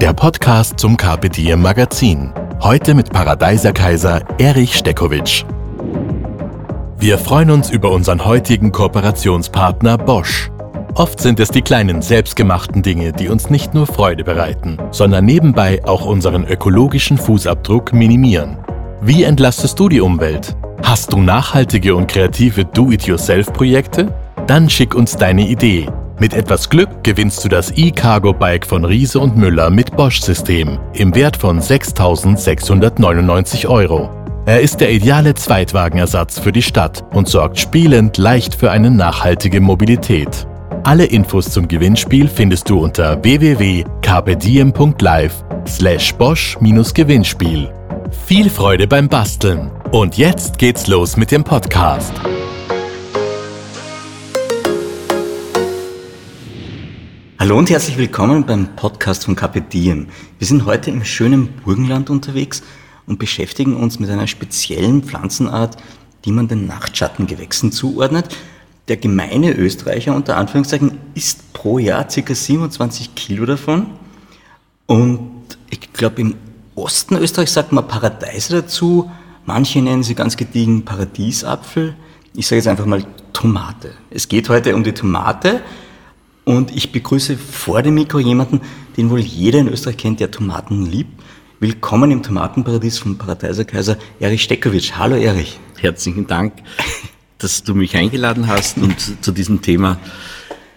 Der Podcast zum Carpe Diem Magazin. Heute mit Paradeiser Kaiser Erich Steckowitsch. Wir freuen uns über unseren heutigen Kooperationspartner Bosch. Oft sind es die kleinen selbstgemachten Dinge, die uns nicht nur Freude bereiten, sondern nebenbei auch unseren ökologischen Fußabdruck minimieren. Wie entlastest du die Umwelt? Hast du nachhaltige und kreative Do-it-yourself-Projekte? Dann schick uns deine Idee. Mit etwas Glück gewinnst du das E-Cargo-Bike von Riese und Müller mit Bosch-System im Wert von 6.699 Euro. Er ist der ideale Zweitwagenersatz für die Stadt und sorgt spielend leicht für eine nachhaltige Mobilität. Alle Infos zum Gewinnspiel findest du unter www.carpediem.live slash bosch-gewinnspiel. Viel Freude beim Basteln. Und jetzt geht's los mit dem Podcast. Hallo und herzlich willkommen beim Podcast von Carpe. Wir sind heute im schönen Burgenland unterwegs und beschäftigen uns mit einer speziellen Pflanzenart, die man den Nachtschattengewächsen zuordnet. Der gemeine Österreicher unter Anführungszeichen isst pro Jahr ca. 27 Kilo davon. Und ich glaube, im Osten Österreichs sagt man Paradeise dazu. Manche nennen sie ganz gediegen Paradiesapfel. Ich sage jetzt einfach mal Tomate. Es geht heute um die Tomate. Und ich begrüße vor dem Mikro jemanden, den wohl jeder in Österreich kennt, der Tomaten liebt. Willkommen im Tomatenparadies vom Paradeiser Kaiser Erich Steckowitsch. Hallo Erich. Herzlichen Dank, dass du mich eingeladen hast und zu diesem Thema.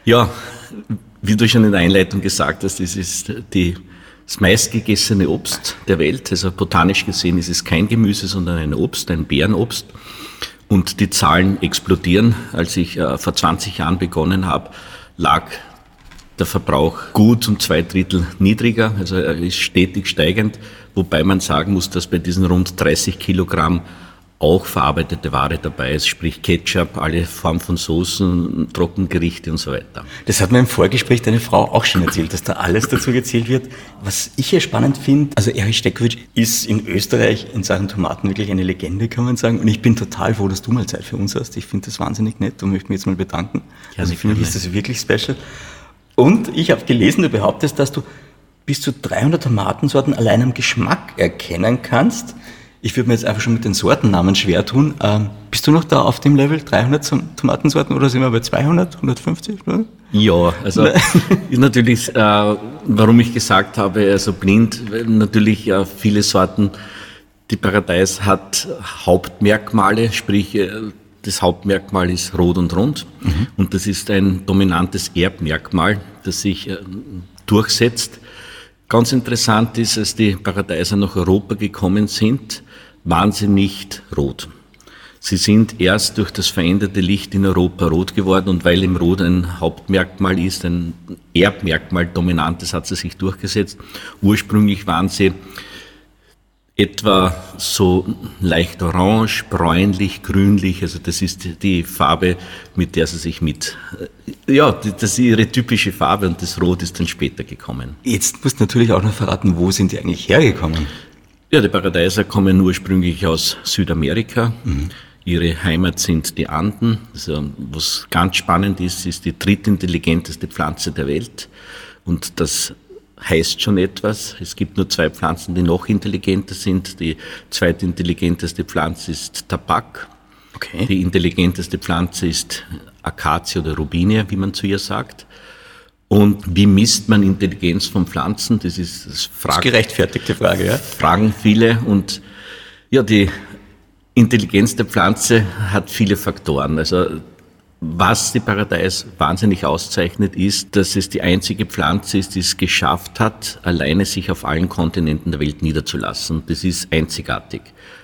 Ja, wie du schon in der Einleitung gesagt hast, es ist die, das meistgegessene Obst der Welt. Also botanisch gesehen ist es kein Gemüse, sondern ein Obst, ein Bärenobst. Und die Zahlen explodieren. Als ich äh, vor 20 Jahren begonnen habe, lag der Verbrauch gut um zwei Drittel niedriger, also er ist stetig steigend, wobei man sagen muss, dass bei diesen rund 30 Kilogramm auch verarbeitete Ware dabei ist, sprich Ketchup, alle Formen von Soßen, Trockengerichte und so weiter. Das hat mir im Vorgespräch deine Frau auch schon erzählt, dass da alles dazu gezählt wird. Was ich hier spannend finde, also Erich Steckwitsch ist in Österreich in Sachen Tomaten wirklich eine Legende, kann man sagen. Und ich bin total froh, dass du mal Zeit für uns hast. Ich finde das wahnsinnig nett und möchte mich jetzt mal bedanken. Ja, also ich finde, ist das wirklich special. Und ich habe gelesen, du behauptest, dass du bis zu 300 Tomatensorten allein am Geschmack erkennen kannst. Ich würde mir jetzt einfach schon mit den Sortennamen schwer tun. Ähm, bist du noch da auf dem Level 300 Tomatensorten oder sind wir bei 200, 150? Oder? Ja, also ist natürlich, äh, warum ich gesagt habe, also blind, natürlich äh, viele Sorten. Die Paradeis hat Hauptmerkmale, sprich äh, das Hauptmerkmal ist rot und rund mhm. und das ist ein dominantes Erbmerkmal, das sich äh, durchsetzt. Ganz interessant ist, als die Paradeiser nach Europa gekommen sind, waren sie nicht rot. Sie sind erst durch das veränderte Licht in Europa rot geworden und weil im Rot ein Hauptmerkmal ist, ein Erbmerkmal dominantes, hat sie sich durchgesetzt. Ursprünglich waren sie etwa so leicht orange, bräunlich, grünlich. Also das ist die Farbe, mit der sie sich mit, äh, ja, das ist ihre typische Farbe und das Rot ist dann später gekommen. Jetzt musst du natürlich auch noch verraten, wo sind die eigentlich hergekommen? Ja, die Paradeiser kommen ursprünglich aus Südamerika. Mhm. Ihre Heimat sind die Anden. Also, was ganz spannend ist, ist die drittintelligenteste Pflanze der Welt. Und das heißt schon etwas. Es gibt nur zwei Pflanzen, die noch intelligenter sind. Die zweitintelligenteste Pflanze ist Tabak. Okay. Die intelligenteste Pflanze ist Akazie oder Rubinie, wie man zu ihr sagt. Und wie misst man Intelligenz von Pflanzen? Das ist, das, fragt, das ist gerechtfertigte Frage, ja. Fragen viele. Und ja, die Intelligenz der Pflanze hat viele Faktoren. Also was die Paradeis wahnsinnig auszeichnet, ist, dass es die einzige Pflanze ist, die es geschafft hat, alleine sich auf allen Kontinenten der Welt niederzulassen. Das ist einzigartig.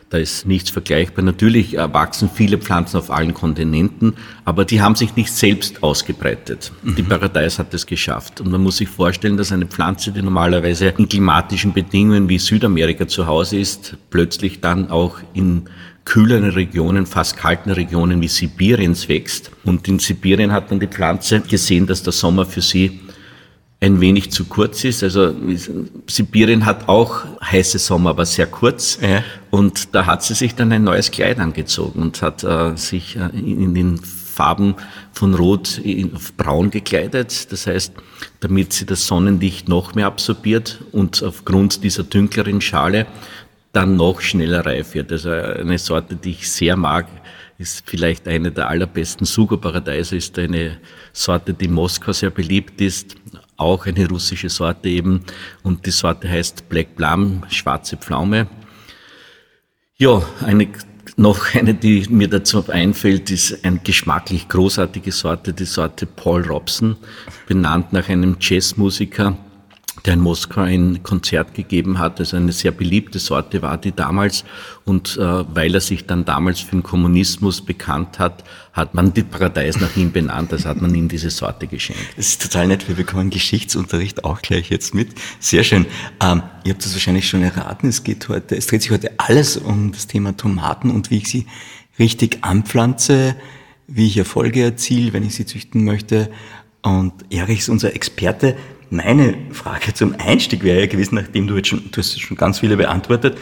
Da ist nichts vergleichbar. Natürlich wachsen viele Pflanzen auf allen Kontinenten, aber die haben sich nicht selbst ausgebreitet. Mhm. Die Paradeis hat es geschafft. Und man muss sich vorstellen, dass eine Pflanze, die normalerweise in klimatischen Bedingungen wie Südamerika zu Hause ist, plötzlich dann auch in kühleren Regionen, fast kalten Regionen wie Sibiriens wächst. Und in Sibirien hat man die Pflanze gesehen, dass der Sommer für sie ein wenig zu kurz ist. Also Sibirien hat auch heiße Sommer, aber sehr kurz. Ja. Und da hat sie sich dann ein neues Kleid angezogen und hat äh, sich äh, in den Farben von Rot auf Braun gekleidet. Das heißt, damit sie das Sonnenlicht noch mehr absorbiert und aufgrund dieser dunkleren Schale dann noch schneller reif wird. Also eine Sorte, die ich sehr mag, ist vielleicht eine der allerbesten Sugo-Paradeise, ist eine Sorte, die in Moskau sehr beliebt ist, auch eine russische Sorte eben. Und die Sorte heißt Black Plum, schwarze Pflaume. Ja, eine, noch eine, die mir dazu einfällt, ist eine geschmacklich großartige Sorte, die Sorte Paul Robson, benannt nach einem Jazzmusiker, der in Moskau ein Konzert gegeben hat, also eine sehr beliebte Sorte war die damals. Und äh, weil er sich dann damals für den Kommunismus bekannt hat, hat man die Paradeis nach ihm benannt, also hat man ihm diese Sorte geschenkt. Das ist total nett, wir bekommen Geschichtsunterricht auch gleich jetzt mit. Sehr schön. Ähm, ihr habt das wahrscheinlich schon erraten, es geht heute, es dreht sich heute alles um das Thema Tomaten und wie ich sie richtig anpflanze, wie ich Erfolge erziele, wenn ich sie züchten möchte. Und Erich ist unser Experte. Meine Frage zum Einstieg wäre ja gewesen, nachdem du jetzt schon, du hast schon ganz viele beantwortet,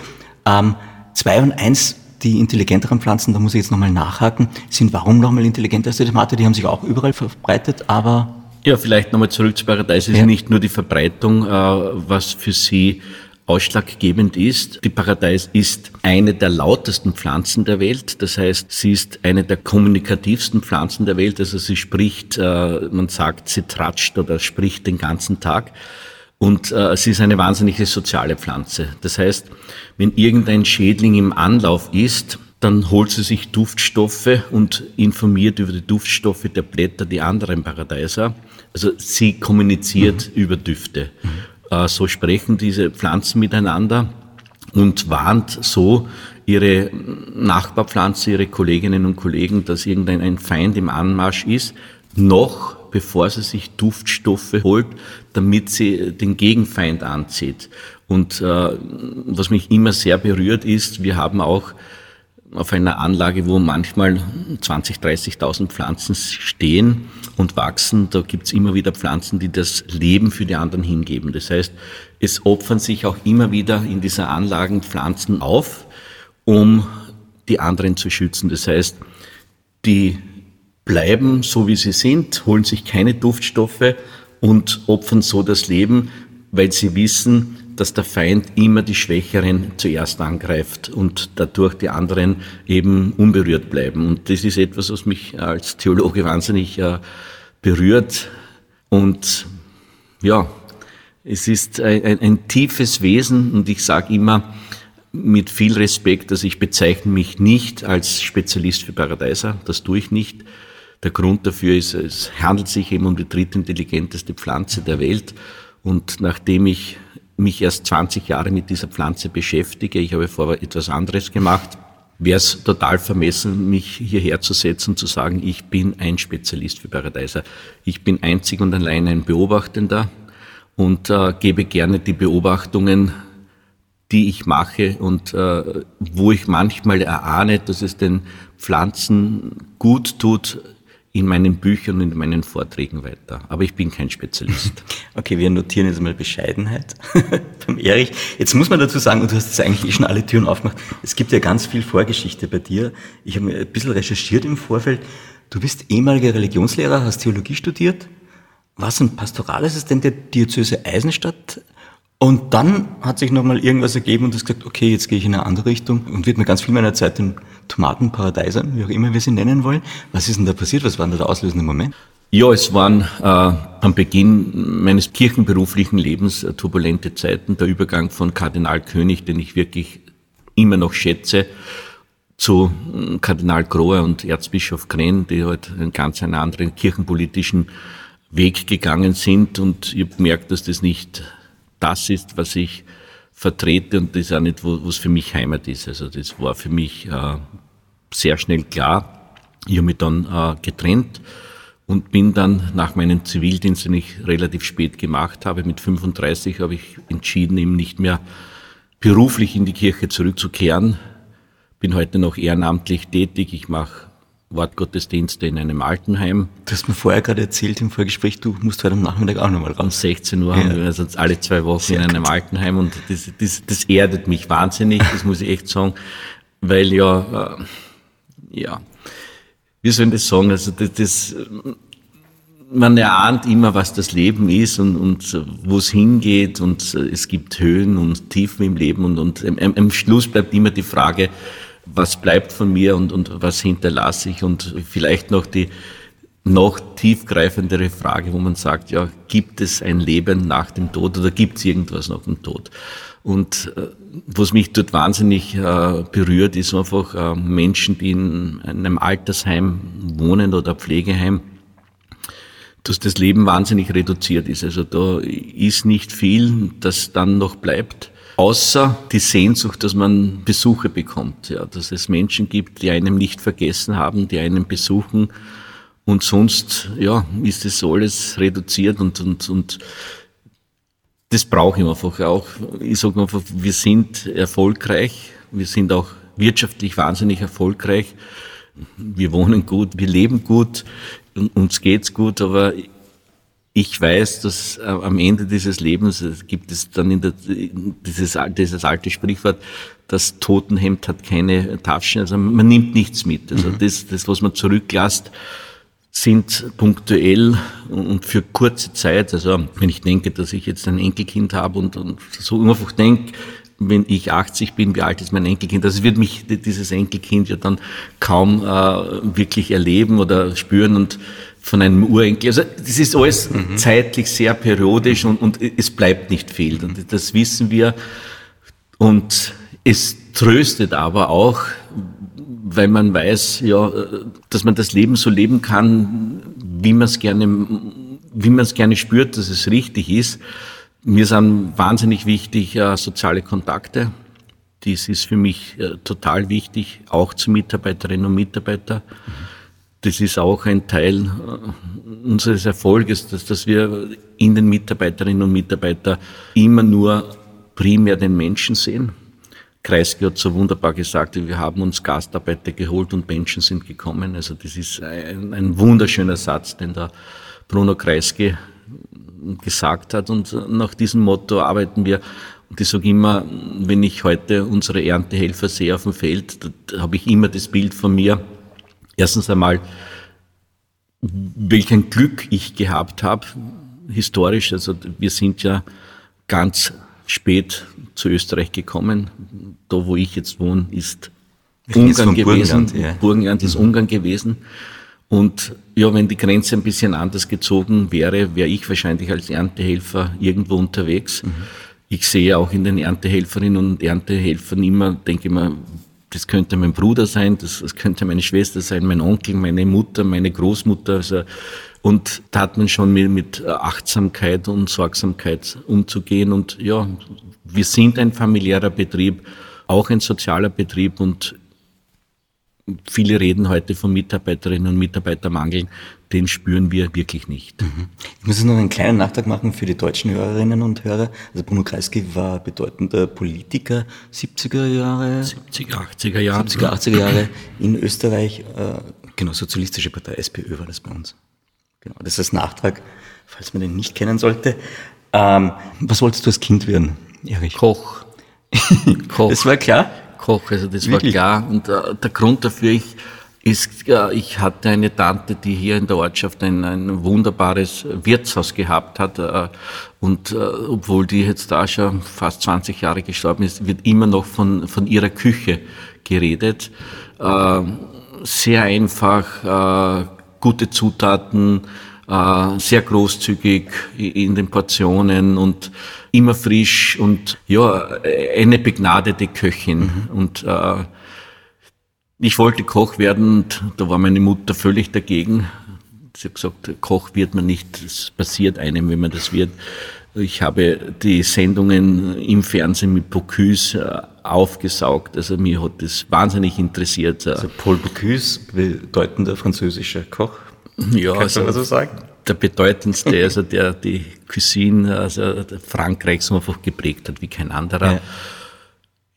ähm, zwei und eins, die intelligenteren Pflanzen, da muss ich jetzt nochmal nachhaken, sind warum nochmal intelligenter als die Tomate? Die haben sich auch überall verbreitet, aber... Ja, vielleicht nochmal zurück zu Paradise. Es ja. ist nicht nur die Verbreitung, äh, was für sie Ausschlaggebend ist, die Paradeis ist eine der lautesten Pflanzen der Welt. Das heißt, sie ist eine der kommunikativsten Pflanzen der Welt. Also sie spricht, äh, man sagt, sie tratscht oder spricht den ganzen Tag. Und äh, sie ist eine wahnsinnige soziale Pflanze. Das heißt, wenn irgendein Schädling im Anlauf ist, dann holt sie sich Duftstoffe und informiert über die Duftstoffe der Blätter die anderen Paradeiser. Also sie kommuniziert mhm. über Düfte. Mhm. Äh, so sprechen diese Pflanzen miteinander und warnt so ihre Nachbarpflanze, ihre Kolleginnen und Kollegen, dass irgendein Feind im Anmarsch ist, noch bevor sie sich Duftstoffe holt, damit sie den Gegenfeind anzieht. Und äh, was mich immer sehr berührt ist, wir haben auch auf einer Anlage, wo manchmal 20, 30.000 Pflanzen stehen und wachsen, da gibt's immer wieder Pflanzen, die das Leben für die anderen hingeben. Das heißt, es opfern sich auch immer wieder in dieser Anlagen Pflanzen auf, um die anderen zu schützen. Das heißt, die bleiben so, wie sie sind, holen sich keine Duftstoffe und opfern so das Leben, weil sie wissen, dass der Feind immer die Schwächeren zuerst angreift und dadurch die anderen eben unberührt bleiben. Und das ist etwas, was mich als Theologe wahnsinnig äh, berührt. Und ja, es ist ein, ein, tiefes Wesen und ich sage immer mit viel Respekt, dass ich bezeichne mich nicht als Spezialist für Paradeiser. Das tue ich nicht. Der Grund dafür ist, es handelt sich eben um die drittintelligenteste Pflanze der Welt. Und nachdem ich mich erst 20 Jahre mit dieser Pflanze beschäftige, ich habe vorher etwas anderes gemacht, wäre es total vermessen, mich hierher zu setzen und zu sagen, ich bin ein Spezialist für Paradeiser. Ich bin einzig und allein ein Beobachtender und äh, gebe gerne die Beobachtungen, die ich mache und äh, wo ich manchmal erahne, dass es den Pflanzen gut tut, in meinen Büchern und in meinen Vorträgen weiter. Aber ich bin kein Spezialist. Okay, wir notieren jetzt mal Bescheidenheit beim Erich. Jetzt muss man dazu sagen, und du hast jetzt eigentlich eh schon alle Türen aufgemacht, es gibt ja ganz viel Vorgeschichte bei dir. Ich habe mir ein bisschen recherchiert im Vorfeld. Du bist ehemaliger Religionslehrer, hast Theologie studiert, warst ein Pastoralassistent der Diözese Eisenstadt und dann hat sich nochmal irgendwas ergeben und hast gesagt, okay, jetzt gehe ich in eine andere Richtung und wird mir ganz viel meiner Zeit den Tomatenparadiesern, wie auch immer wir sie nennen wollen. Was ist denn da passiert? Was war denn der auslösende Moment? Ja, es waren äh, am Beginn meines kirchenberuflichen Lebens äh, turbulente Zeiten. Der Übergang von Kardinal König, den ich wirklich immer noch schätze, zu äh, Kardinal Grohe und Erzbischof Krenn, die halt einen ganz einen anderen kirchenpolitischen Weg gegangen sind. Und ich habe gemerkt, dass das nicht das ist, was ich vertrete und das ist auch nicht, wo es für mich Heimat ist. Also das war für mich äh, sehr schnell klar. Ich habe mich dann äh, getrennt und bin dann nach meinem Zivildienst, den ich relativ spät gemacht habe, mit 35 habe ich entschieden, eben nicht mehr beruflich in die Kirche zurückzukehren. Bin heute noch ehrenamtlich tätig. Ich mache Wortgottesdienste in einem Altenheim. Du hast mir vorher gerade erzählt im Vorgespräch, du musst heute am Nachmittag auch nochmal raus. Um 16 Uhr ja. haben wir also alle zwei Wochen Sehr in einem gut. Altenheim und das, das, das erdet mich wahnsinnig, das muss ich echt sagen, weil ja, äh, ja, wie soll ich das sagen, also das, das man erahnt immer, was das Leben ist und, und wo es hingeht und es gibt Höhen und Tiefen im Leben und, und am, am Schluss bleibt immer die Frage, was bleibt von mir und, und was hinterlasse ich und vielleicht noch die noch tiefgreifendere Frage, wo man sagt, ja, gibt es ein Leben nach dem Tod oder gibt es irgendwas nach dem Tod? Und äh, was mich dort wahnsinnig äh, berührt, ist einfach äh, Menschen, die in einem Altersheim wohnen oder Pflegeheim, dass das Leben wahnsinnig reduziert ist. Also da ist nicht viel, das dann noch bleibt. Außer die Sehnsucht, dass man Besuche bekommt, ja, dass es Menschen gibt, die einem nicht vergessen haben, die einen besuchen. Und sonst, ja, ist es alles reduziert und, und, und das brauche ich einfach auch. Ich sage einfach, wir sind erfolgreich, wir sind auch wirtschaftlich wahnsinnig erfolgreich. Wir wohnen gut, wir leben gut, uns geht's gut, aber ich weiß, dass äh, am Ende dieses Lebens äh, gibt es dann in der, dieses, dieses alte Sprichwort, das Totenhemd hat keine Taschen, also man nimmt nichts mit. Also mhm. das, das, was man zurücklässt, sind punktuell und für kurze Zeit, also wenn ich denke, dass ich jetzt ein Enkelkind habe und, und so einfach denke, wenn ich 80 bin, wie alt ist mein Enkelkind? Das wird mich dieses Enkelkind ja dann kaum äh, wirklich erleben oder spüren und von einem Urenkel. Also das ist alles mhm. zeitlich sehr periodisch und, und es bleibt nicht viel. Und das wissen wir. Und es tröstet aber auch, weil man weiß, ja, dass man das Leben so leben kann, wie man es gerne, wie man es gerne spürt, dass es richtig ist. Mir sind wahnsinnig wichtig äh, soziale Kontakte. Dies ist für mich äh, total wichtig, auch zu Mitarbeiterinnen und Mitarbeitern. Mhm das ist auch ein Teil äh, unseres Erfolges, dass, dass wir in den Mitarbeiterinnen und Mitarbeitern immer nur primär den Menschen sehen. Kreisky hat so wunderbar gesagt, wir haben uns Gastarbeiter geholt und Menschen sind gekommen. Also das ist ein, ein wunderschöner Satz, den der Bruno Kreisky gesagt hat. Und nach diesem Motto arbeiten wir. Und ich sage immer, wenn ich heute unsere Erntehelfer sehe auf dem Feld, da habe ich immer das Bild von mir, Erstens einmal, welchen Glück ich gehabt habe, historisch. Also wir sind ja ganz spät zu Österreich gekommen. Da, wo ich jetzt wohne, ist Ungarn gewesen. Burgenland, ja. Burgenland ist mhm. Ungarn gewesen. Und ja, wenn die Grenze ein bisschen anders gezogen wäre, wäre ich wahrscheinlich als Erntehelfer irgendwo unterwegs. Mhm. Ich sehe auch in den Erntehelferinnen und Erntehelfern immer, denke ich mal, das könnte mein Bruder sein, das, das könnte meine Schwester sein, mein Onkel, meine Mutter, meine Großmutter. Also, und da hat man schon mit, mit Achtsamkeit und Sorgsamkeit umzugehen. Und ja, wir sind ein familiärer Betrieb, auch ein sozialer Betrieb und viele reden heute von Mitarbeiterinnen und Mitarbeitermangel den spüren wir wirklich nicht. Mhm. Ich muss jetzt noch einen kleinen Nachtrag machen für die deutschen Hörerinnen und Hörer. Also Bruno Kreisky war bedeutender Politiker 70er Jahre. 70er, 80er Jahre. 70er, 80er Jahre in Österreich. Äh, genau, Sozialistische Partei, SPÖ war das bei uns. Genau, das ist Nachtrag, falls man den nicht kennen sollte. Ähm, was wolltest du als Kind werden, Erich? Koch. Koch. Das war klar? Koch, also das Wirklich? war klar. Und äh, der Grund dafür, ich ist, äh, ich hatte eine Tante, die hier in der Ortschaft ein, ein wunderbares Wirtshaus gehabt hat. Äh, und äh, obwohl die jetzt da schon fast 20 Jahre gestorben ist, wird immer noch von, von ihrer Küche geredet. Äh, sehr einfach, gute Zutaten, sehr großzügig in den Portionen und immer frisch und ja, eine begnadete Köchin. Mhm. Und ich wollte Koch werden und da war meine Mutter völlig dagegen. Sie hat gesagt, Koch wird man nicht, es passiert einem, wenn man das wird. Ich habe die Sendungen im Fernsehen mit Bocuse äh, aufgesaugt. Also mir hat das wahnsinnig interessiert. Also Paul Bocuse, bedeutender französischer Koch. Ja, Kannst also, so sagen? der bedeutendste, also der die Cuisine also Frankreichs einfach geprägt hat wie kein anderer. Ja.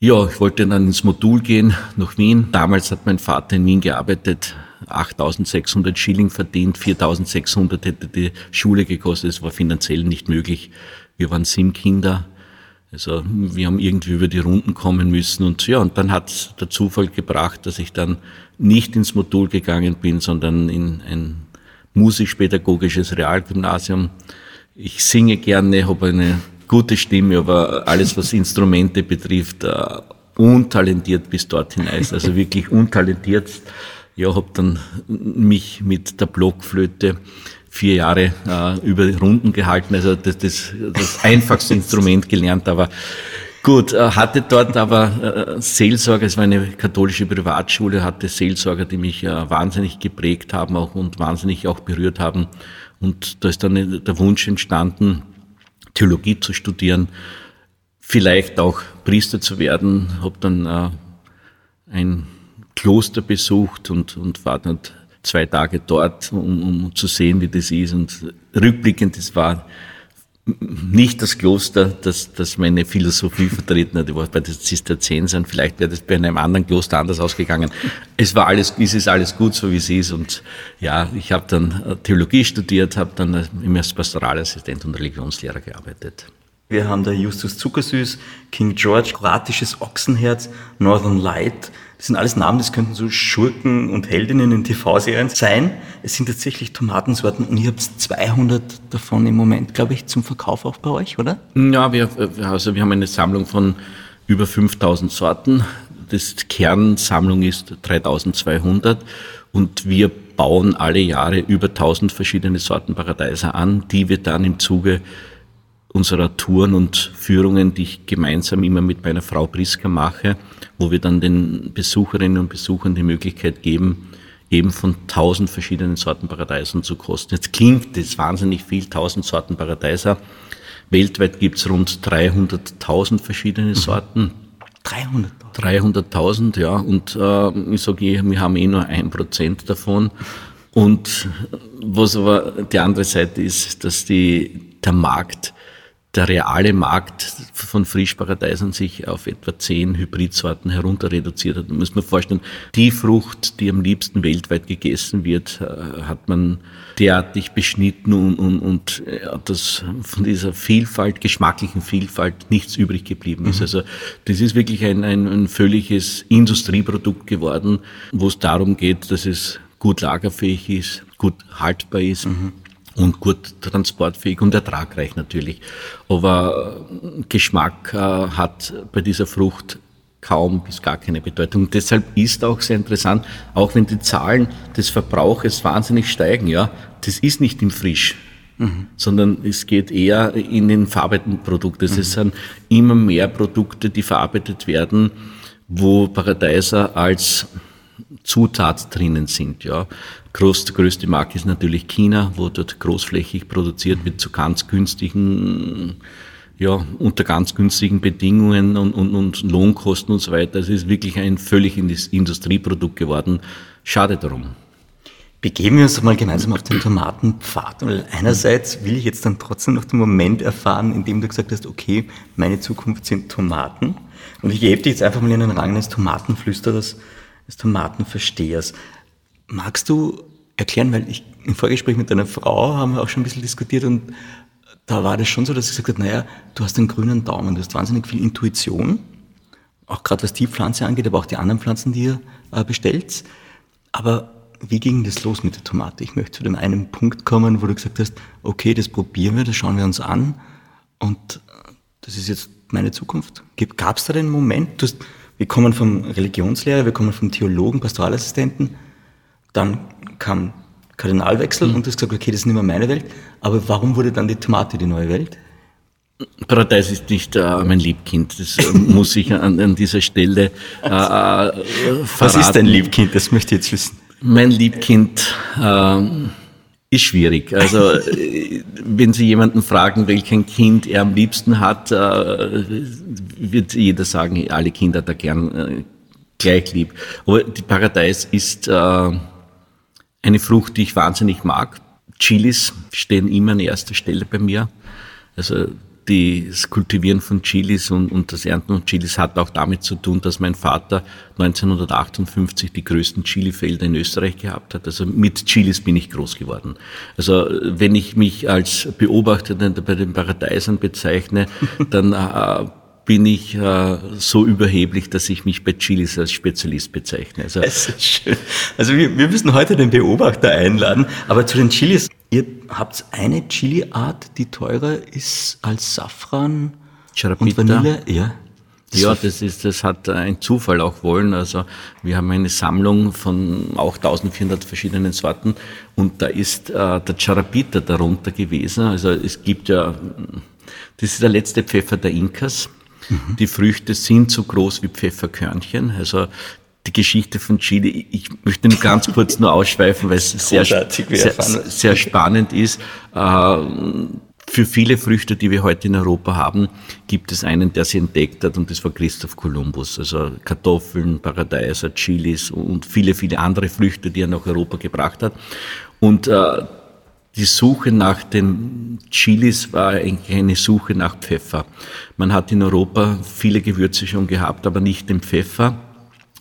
Ja, ich wollte dann ins Modul gehen nach Wien. Damals hat mein Vater in Wien gearbeitet, 8600 Schilling verdient, 4600 hätte die Schule gekostet. Es war finanziell nicht möglich. Wir waren sieben Kinder. Also wir haben irgendwie über die Runden kommen müssen und ja, und dann hat der Zufall gebracht, dass ich dann nicht ins Modul gegangen bin, sondern in ein musisch-pädagogisches Realgymnasium. Ich singe gerne, habe eine gute Stimme, aber alles, was Instrumente betrifft, uh, untalentiert bis dort hinaus. Also wirklich untalentiert. Ja, habe dann mich mit der Blockflöte vier Jahre uh, über Runden gehalten. Also das, das, das einfachste Instrument gelernt, aber Gut, äh, hatte dort aber Seelsorger, es war eine katholische Privatschule, hatte Seelsorger, die mich wahnsinnig geprägt haben auch und wahnsinnig auch berührt haben. Und da ist dann der Wunsch entstanden, Theologie zu studieren, vielleicht auch Priester zu werden. Habe dann äh, ein Kloster besucht und, und war dann zwei Tage dort, um, um zu sehen, wie das ist. Und rückblickend, das war nicht das Kloster, das, das meine Philosophie vertreten hat. Ich war bei den Zisterziensern, vielleicht wäre das bei einem anderen Kloster anders ausgegangen. Es war alles, es ist alles gut, so wie es ist. Und ja, ich habe dann äh, Theologie studiert, habe dann immer als Pastoralassistent und Religionslehrer gearbeitet. Wir haben da Justus Zuckersüß, King George, kroatisches Ochsenherz, Northern Light, das sind alles Namen, das könnten so Schurken und Heldinnen in TV-Serien sein. Es sind tatsächlich Tomatensorten und ihr habt 200 davon im Moment, glaube ich, zum Verkauf auch bei euch, oder? Ja, wir, also wir haben eine Sammlung von über 5000 Sorten. Das Kernsammlung ist 3200 und wir bauen alle Jahre über 1000 verschiedene Sorten Paradeiser an, die wir dann im Zuge unserer Touren und Führungen, die ich gemeinsam immer mit meiner Frau Priska mache, wo wir dann den Besucherinnen und Besuchern die Möglichkeit geben, eben von tausend verschiedenen Sorten Paradeisern zu kosten. Jetzt klingt das wahnsinnig viel, tausend Sorten Paradeiser. Weltweit gibt's rund 300.000 verschiedene mhm. Sorten. 300.000? 300.000, ja. Und äh, ich sage, wir haben eh nur ein Prozent davon. Und was aber die andere Seite ist, dass die, der Markt der reale Markt von Frischparadeisern sich auf etwa zehn Hybridsorten herunter reduziert hat. Man muss man vorstellen, die Frucht, die am liebsten weltweit gegessen wird, äh, hat man derartig beschnitten und, und, und ja, das von dieser Vielfalt, geschmacklichen Vielfalt nichts übrig geblieben ist. Mhm. Also das ist wirklich ein, ein, ein völliges Industrieprodukt geworden, wo es darum geht, dass es gut lagerfähig ist, gut haltbar ist. Mhm und gut transportfähig und ertragreich natürlich. Aber äh, Geschmack äh, hat bei dieser Frucht kaum bis gar keine Bedeutung. Deshalb ist auch sehr interessant, auch wenn die Zahlen des Verbrauches wahnsinnig steigen, ja, das ist nicht im Frisch. Mhm. sondern es geht eher in den verarbeiteten Produkten. Es mhm. sind immer mehr Produkte, die verarbeitet werden, wo Paradeiser als Zutat drinnen sind. Ja. Groß, der größte Markt ist natürlich China, wo dort großflächig produziert wird zu ganz günstigen, ja, unter ganz günstigen Bedingungen und, und, und Lohnkosten und so weiter. Es ist wirklich ein völlig Industrieprodukt geworden. Schade darum. Begeben wir uns mal gemeinsam auf den Tomatenpfad, weil einerseits will ich jetzt dann trotzdem noch den Moment erfahren, in dem du gesagt hast, okay, meine Zukunft sind Tomaten. Und ich gebe dich jetzt einfach mal in den Rang eines Tomatenflüsterers des Tomatenverstehers. Magst du erklären, weil ich im Vorgespräch mit deiner Frau haben wir auch schon ein bisschen diskutiert und da war das schon so, dass sie gesagt hat, naja, du hast einen grünen Daumen, du hast wahnsinnig viel Intuition, auch gerade was die Pflanze angeht, aber auch die anderen Pflanzen, die ihr äh, bestellt. Aber wie ging das los mit der Tomate? Ich möchte zu dem einen Punkt kommen, wo du gesagt hast, okay, das probieren wir, das schauen wir uns an und äh, das ist jetzt meine Zukunft. Gab es da den Moment? Du hast wir kommen vom Religionslehrer, wir kommen vom Theologen, Pastoralassistenten. Dann kam Kardinalwechsel mhm. und du hast gesagt, okay, das ist nicht mehr meine Welt. Aber warum wurde dann die Tomate die neue Welt? Paradies ist nicht äh, mein Liebkind. Das äh, muss ich an, an, dieser Stelle äh, äh, Was ist dein Liebkind? Das möchte ich jetzt wissen. Mein Liebkind, äh, Ist schwierig. Also äh, wenn Sie jemanden fragen, welchen Kind er am liebsten hat, wird jeder sagen, alle Kinder da gern äh, gleich lieb. Aber die Paradeis ist eine Frucht, die ich wahnsinnig mag. Chilis stehen immer an erster Stelle bei mir. Also das Kultivieren von Chilis und, und, das Ernten von Chilis hat auch damit zu tun, dass mein Vater 1958 die größten Chilifelder in Österreich gehabt hat. Also mit Chilis bin ich groß geworden. Also wenn ich mich als Beobachter bei den Paradeisern bezeichne, dann äh, bin ich äh, so überheblich, dass ich mich bei Chilis als Spezialist bezeichne. Also, es ist schön. also wir, wir müssen heute den Beobachter einladen, aber zu den Chilis, ihr habt eine Chili-Art, die teurer ist als Safran Charapita. und Vanille? Ja. Das ja, das ist, das hat ein Zufall auch wollen. Also wir haben eine Sammlung von auch 1400 verschiedenen Sorten und da ist äh, der Charapita darunter gewesen. Also es gibt ja, das ist der letzte Pfeffer der Inkas. Mhm. Die Früchte sind so groß wie Pfefferkörnchen. Also die Geschichte von Chile, ich möchte nur ganz kurz nur ausschweifen, weil es sehr, sehr, sehr, spannend ist. Äh, für viele Früchte, die wir heute in Europa haben, gibt es einen, der sie entdeckt hat, und das war Christoph Kolumbus. Also Kartoffeln, Paradeiser, Chilis und viele, viele andere Früchte, die er nach Europa gebracht hat. Und äh, die Suche nach den Chilis war eigentlich eine Suche nach Pfeffer. Man hat in Europa viele Gewürze schon gehabt, aber nicht den Pfeffer.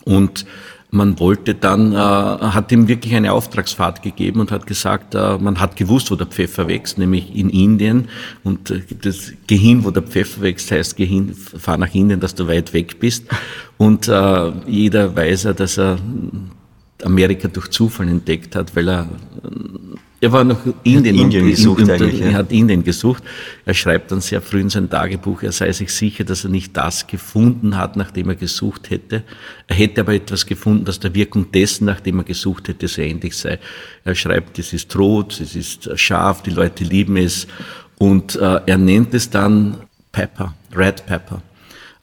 Und man wollte dann, äh, hat ihm wirklich eine Auftragsfahrt gegeben und hat gesagt, äh, man hat gewusst, wo der Pfeffer wächst, nämlich in Indien. Und äh, gibt es Gehin, wo der Pfeffer wächst, heißt Gehin, fahr nach Indien, dass du weit weg bist. Und äh, jeder weiß ja, dass er Amerika durch Zufall entdeckt hat, weil er er war noch Indien, Indien und, gesucht und, eigentlich. Er hat Indien gesucht. Er schreibt dann sehr früh in sein Tagebuch, er sei sich sicher, dass er nicht das gefunden hat, nachdem er gesucht hätte. Er hätte aber etwas gefunden, das der Wirkung dessen, nachdem er gesucht hätte, sehr ähnlich sei. Er schreibt, es ist rot, es ist scharf, die Leute lieben es. Und äh, er nennt es dann Pepper, Red Pepper.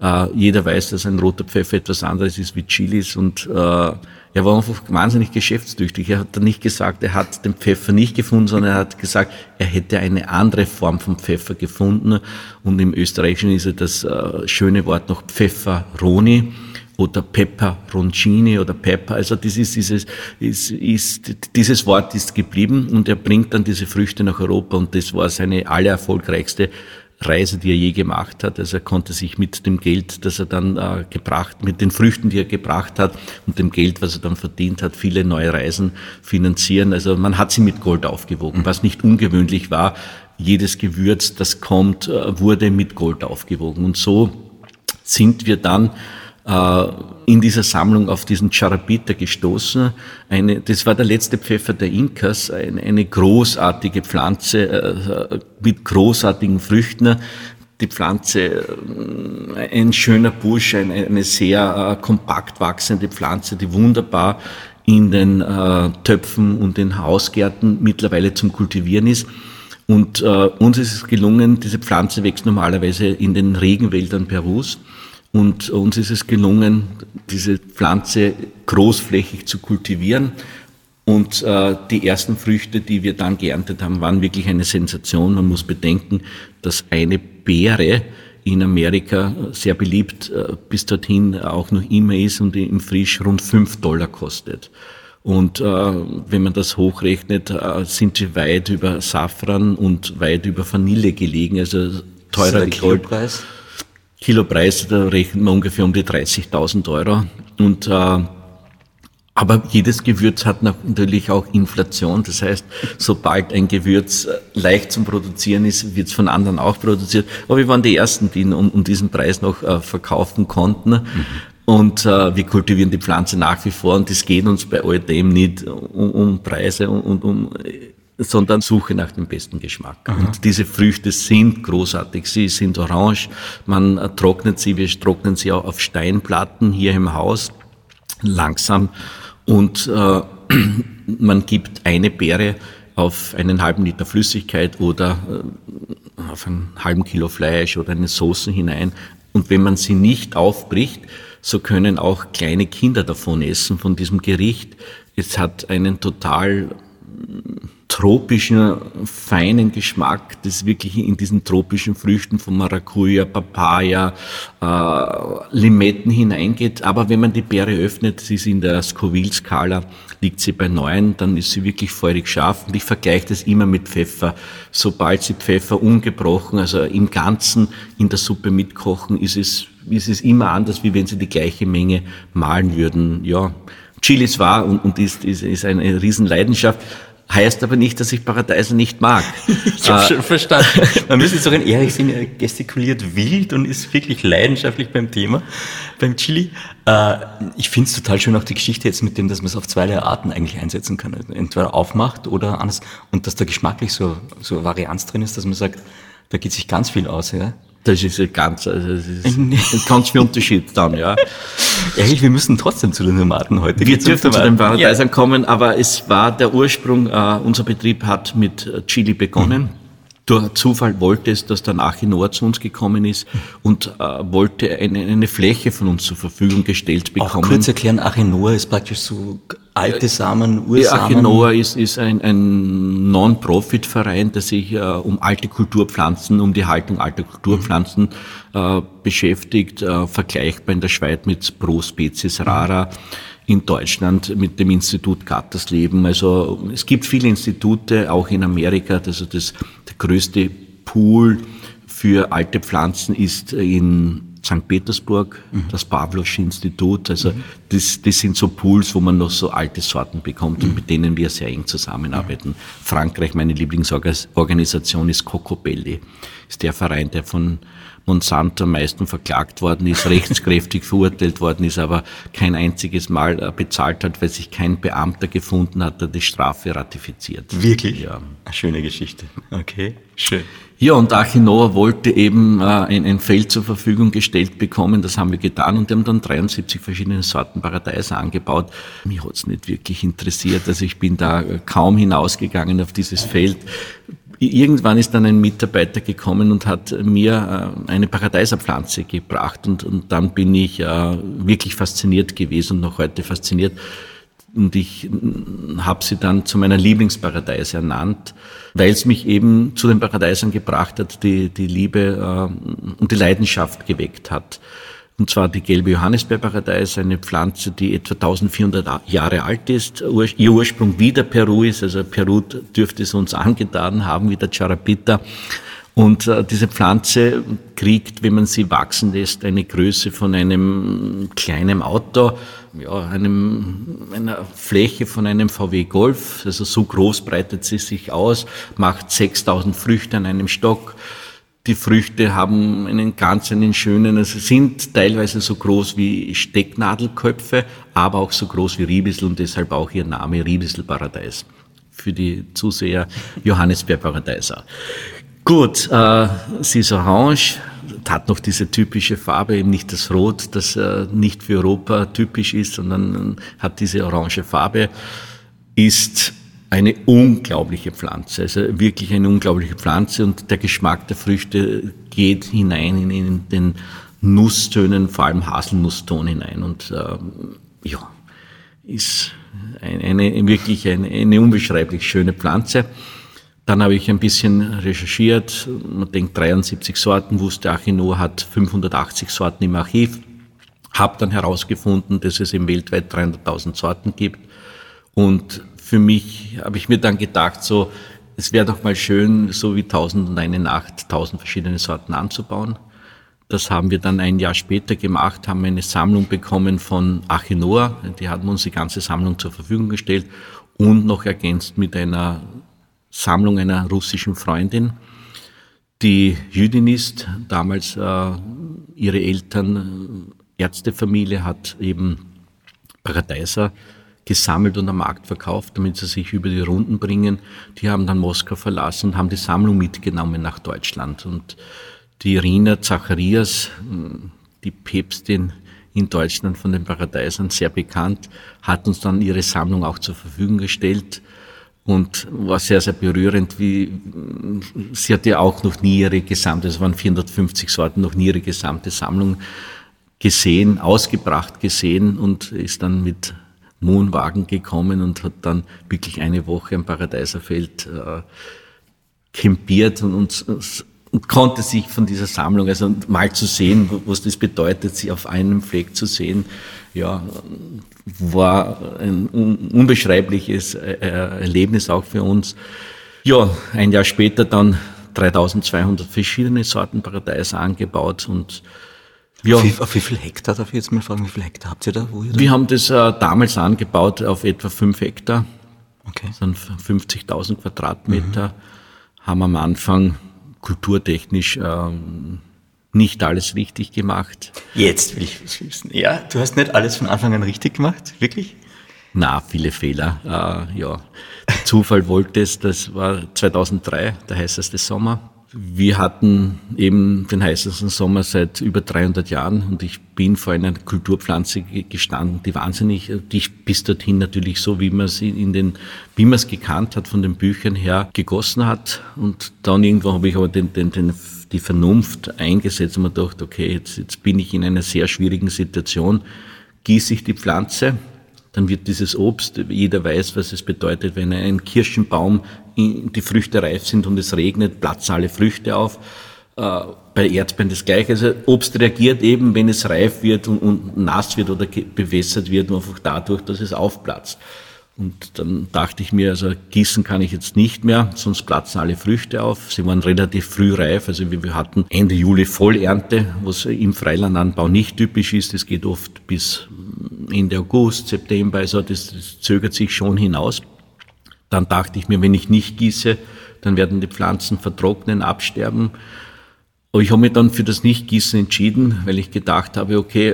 Äh, jeder weiß, dass ein roter Pfeffer etwas anderes ist wie Chilis und äh, er war einfach wahnsinnig geschäftstüchtig. Er hat dann nicht gesagt, er hat den Pfeffer nicht gefunden, sondern er hat gesagt, er hätte eine andere Form von Pfeffer gefunden. Und im Österreichischen ist er das äh, schöne Wort noch Pfefferoni oder Pepperoncini oder Pepper. Also das ist dieses, ist, ist, dieses Wort ist geblieben und er bringt dann diese Früchte nach Europa und das war seine allererfolgreichste Reise, die er je gemacht hat. Also er konnte sich mit dem Geld, das er dann äh, gebracht, mit den Früchten, die er gebracht hat und dem Geld, was er dann verdient hat, viele neue Reisen finanzieren. Also man hat sie mit Gold aufgewogen, was nicht ungewöhnlich war. Jedes Gewürz, das kommt, äh, wurde mit Gold aufgewogen. Und so sind wir dann äh, in dieser Sammlung auf diesen Charapita gestoßen. Eine, das war der letzte Pfeffer der Inkas, eine, eine großartige Pflanze äh, mit großartigen Früchten. Die Pflanze, äh, ein schöner Busch, eine, eine sehr äh, kompakt wachsende Pflanze, die wunderbar in den äh, Töpfen und den Hausgärten mittlerweile zum Kultivieren ist. Und äh, uns ist es gelungen, diese Pflanze wächst normalerweise in den Regenwäldern Perus. Und uns ist es gelungen, diese Pflanze großflächig zu kultivieren. Und äh, die ersten Früchte, die wir dann geerntet haben, waren wirklich eine Sensation. Man muss bedenken, dass eine Beere in Amerika sehr beliebt äh, bis dorthin auch noch immer ist und im Frisch rund fünf Dollar kostet. Und äh, wenn man das hochrechnet, äh, sind sie weit über Safran und weit über Vanille gelegen, also teurer Goldpreis. Kilopreis, da rechnen wir ungefähr um die 30.000 Euro. Und äh, aber jedes Gewürz hat natürlich auch Inflation. Das heißt, sobald ein Gewürz äh, leicht zum Produzieren ist, wird es von anderen auch produziert. Aber wir waren die Ersten, die ihn um, um diesen Preis noch äh, verkaufen konnten. Mhm. Und äh, wir kultivieren die Pflanze nach wie vor und es geht uns bei all dem nicht um, um Preise und, und um sondern Suche nach dem besten Geschmack. Aha. Und diese Früchte sind großartig. Sie sind orange. Man trocknet sie, wir trocknen sie auch auf Steinplatten hier im Haus langsam und äh, man gibt eine Beere auf einen halben Liter Flüssigkeit oder äh, auf einen halben Kilo Fleisch oder eine Soße hinein. Und wenn man sie nicht aufbricht, so können auch kleine Kinder davon essen, von diesem Gericht. Es hat einen total tropischen, feinen Geschmack, das wirklich in diesen tropischen Früchten von Maracuja, Papaya, äh, Limetten hineingeht. Aber wenn man die Beere öffnet, sie ist in der Scoville-Skala, liegt sie bei neun, dann ist sie wirklich feurig scharf. Und ich vergleiche das immer mit Pfeffer. Sobald Sie Pfeffer ungebrochen, also im Ganzen in der Suppe mitkochen, ist es, ist es immer anders, wie wenn Sie die gleiche Menge mahlen würden. Ja, Chilis war und, und ist, ist, ist eine Riesenleidenschaft. Heißt aber nicht, dass ich Paradeiser nicht mag. ich habe äh, schon verstanden. Man müsste sagen, Erich sehen, er gestikuliert wild und ist wirklich leidenschaftlich beim Thema, beim Chili. Äh, ich finde es total schön, auch die Geschichte jetzt mit dem, dass man es auf zweierlei Arten eigentlich einsetzen kann. Also entweder aufmacht oder anders. Und dass da geschmacklich so, so Varianz drin ist, dass man sagt, da geht sich ganz viel aus. Ja? Das ist ein ganz, also das ist ein ganz viel Unterschied dann, ja. Ehrlich, wir müssen trotzdem zu den Tomaten heute. Wir dürfen zu den Paradeisern ja. kommen, aber es war der Ursprung, äh, unser Betrieb hat mit Chili begonnen. Mhm. Durch Zufall wollte es, dass der Achinoa zu uns gekommen ist und äh, wollte eine, eine Fläche von uns zur Verfügung gestellt bekommen. Auch kurz erklären, Achinoa ist praktisch so alte Samen, Ursamen? Achinoa ist, ist ein, ein Non-Profit-Verein, der sich äh, um alte Kulturpflanzen, um die Haltung alter Kulturpflanzen äh, beschäftigt, äh, vergleichbar in der Schweiz mit Pro Species Rara. In Deutschland mit dem Institut Gattersleben. Also es gibt viele Institute, auch in Amerika. Also das, der größte Pool für alte Pflanzen ist in St. Petersburg, mhm. das Pavlovsche Institut. Also mhm. das, das sind so Pools, wo man noch so alte Sorten bekommt und mhm. mit denen wir sehr eng zusammenarbeiten. Frankreich, meine Lieblingsorganisation ist Cocobelli, ist der Verein, der von Monsanto am meisten verklagt worden ist, rechtskräftig verurteilt worden ist, aber kein einziges Mal äh, bezahlt hat, weil sich kein Beamter gefunden hat, der die Strafe ratifiziert. Wirklich? Ja. Eine schöne Geschichte. Okay, schön. Ja, und Achinoa wollte eben äh, ein, ein, Feld zur Verfügung gestellt bekommen. Das haben wir getan und haben dann 73 verschiedene Sorten Paradeiser angebaut. Mich hat's nicht wirklich interessiert. Also ich bin da kaum hinausgegangen auf dieses Feld. Irgendwann ist dann ein Mitarbeiter gekommen und hat mir äh, eine Paradeiserpflanze gebracht und, und dann bin ich äh, wirklich fasziniert gewesen und noch heute fasziniert und ich habe sie dann zu meiner Lieblingsparadeiser ernannt, weil es mich eben zu den Paradeisern gebracht hat, die die Liebe äh, und die Leidenschaft geweckt hat. Und zwar die gelbe Johannisbeerparadeise, eine Pflanze, die etwa 1400 Jahre alt ist, ihr Ursprung wieder Peru ist, also Peru dürfte es uns angetan haben, wie der Charapita. Und äh, diese Pflanze kriegt, wenn man sie wachsen lässt, eine Größe von einem kleinen Auto, ja, einem, einer Fläche von einem VW Golf. Also so groß breitet sie sich aus, macht 6000 Früchte an einem Stock. Die Früchte haben einen ganz einen schönen, also sind teilweise so groß wie Stecknadelköpfe, aber auch so groß wie Riebissel und deshalb auch ihr Name Riebisselparadies. Für die Zuseher Johannisbeerparadeiser. Gut, äh, sie ist orange, hat noch diese typische Farbe, eben nicht das Rot, das äh, nicht für Europa typisch ist, sondern hat diese orange Farbe, ist eine unglaubliche Pflanze, also wirklich eine unglaubliche Pflanze und der Geschmack der Früchte geht hinein in, den Nusstönen, vor allem Haselnusston hinein und äh, ja, ist eine, eine wirklich eine, eine unbeschreiblich schöne Pflanze. Dann habe ich ein bisschen recherchiert. Man denkt 73 Sorten, wusste Achino hat 580 Sorten im Archiv. Habe dann herausgefunden, dass es im weltweit 300.000 Sorten gibt. Und für mich habe ich mir dann gedacht, so, es wäre doch mal schön, so wie 1001 Nacht, 1000 verschiedene Sorten anzubauen. Das haben wir dann ein Jahr später gemacht, haben eine Sammlung bekommen von Achinoa. Die haben uns die ganze Sammlung zur Verfügung gestellt und noch ergänzt mit einer Sammlung einer russischen Freundin, die Jüdin ist, damals äh, ihre Eltern, äh, Ärztefamilie hat eben Paradeiser gesammelt und am Markt verkauft, damit sie sich über die Runden bringen. Die haben dann Moskau verlassen und haben die Sammlung mitgenommen nach Deutschland. Und die Irina Zacharias, äh, die Päpstin in Deutschland von den Paradeisern, sehr bekannt, hat uns dann ihre Sammlung auch zur Verfügung gestellt und war sehr, sehr berührend, wie sie hat ja auch noch nie ihre gesamte, es waren 450 Sorten, noch nie ihre gesamte Sammlung gesehen, ausgebracht gesehen und ist dann mit Wohnwagen gekommen und hat dann wirklich eine Woche am Paradeiserfeld äh, campiert und, und, und konnte sich von dieser Sammlung, also mal zu sehen, was das bedeutet, sie auf einem Fleck zu sehen, ja, war ein unbeschreibliches äh, Erlebnis auch für uns. Ja, ein Jahr später dann 3200 verschiedene Sorten Paradeiser angebaut und ja. Auf wie, auf wie viel Hektar, darf ich jetzt mal fragen, wie viel Hektar habt ihr da? Wo ihr da? Wir haben das äh, damals angebaut auf etwa 5 Hektar. Okay. Das sind 50.000 Quadratmeter. Mhm. Haben am Anfang kulturtechnisch ähm, nicht alles richtig gemacht. Jetzt will ich was wissen. Ja, du hast nicht alles von Anfang an richtig gemacht, wirklich? Na, viele Fehler. Äh, ja, der Zufall wollte es. Das war 2003, der heißeste Sommer. Wir hatten eben den heißesten Sommer seit über 300 Jahren und ich bin vor einer Kulturpflanze gestanden, die wahnsinnig, die bis dorthin natürlich so, wie man sie in den, wie man es gekannt hat von den Büchern her, gegossen hat. Und dann irgendwann habe ich aber den, den, den, die Vernunft eingesetzt und mir gedacht, okay, jetzt, jetzt bin ich in einer sehr schwierigen Situation, gieße ich die Pflanze, dann wird dieses Obst, jeder weiß, was es bedeutet, wenn ein Kirschenbaum die Früchte reif sind und es regnet, platzen alle Früchte auf. Äh, bei Erdbeeren das Gleiche. Also Obst reagiert eben, wenn es reif wird und, und nass wird oder bewässert wird, einfach dadurch, dass es aufplatzt. Und dann dachte ich mir, also gießen kann ich jetzt nicht mehr, sonst platzen alle Früchte auf. Sie waren relativ früh reif, also wir hatten Ende Juli Vollernte, was im Freilandanbau nicht typisch ist. Es geht oft bis Ende August, September, also das, das zögert sich schon hinaus. Dann dachte ich mir, wenn ich nicht gieße, dann werden die Pflanzen vertrocknen, absterben. Aber ich habe mich dann für das Nichtgießen entschieden, weil ich gedacht habe, okay,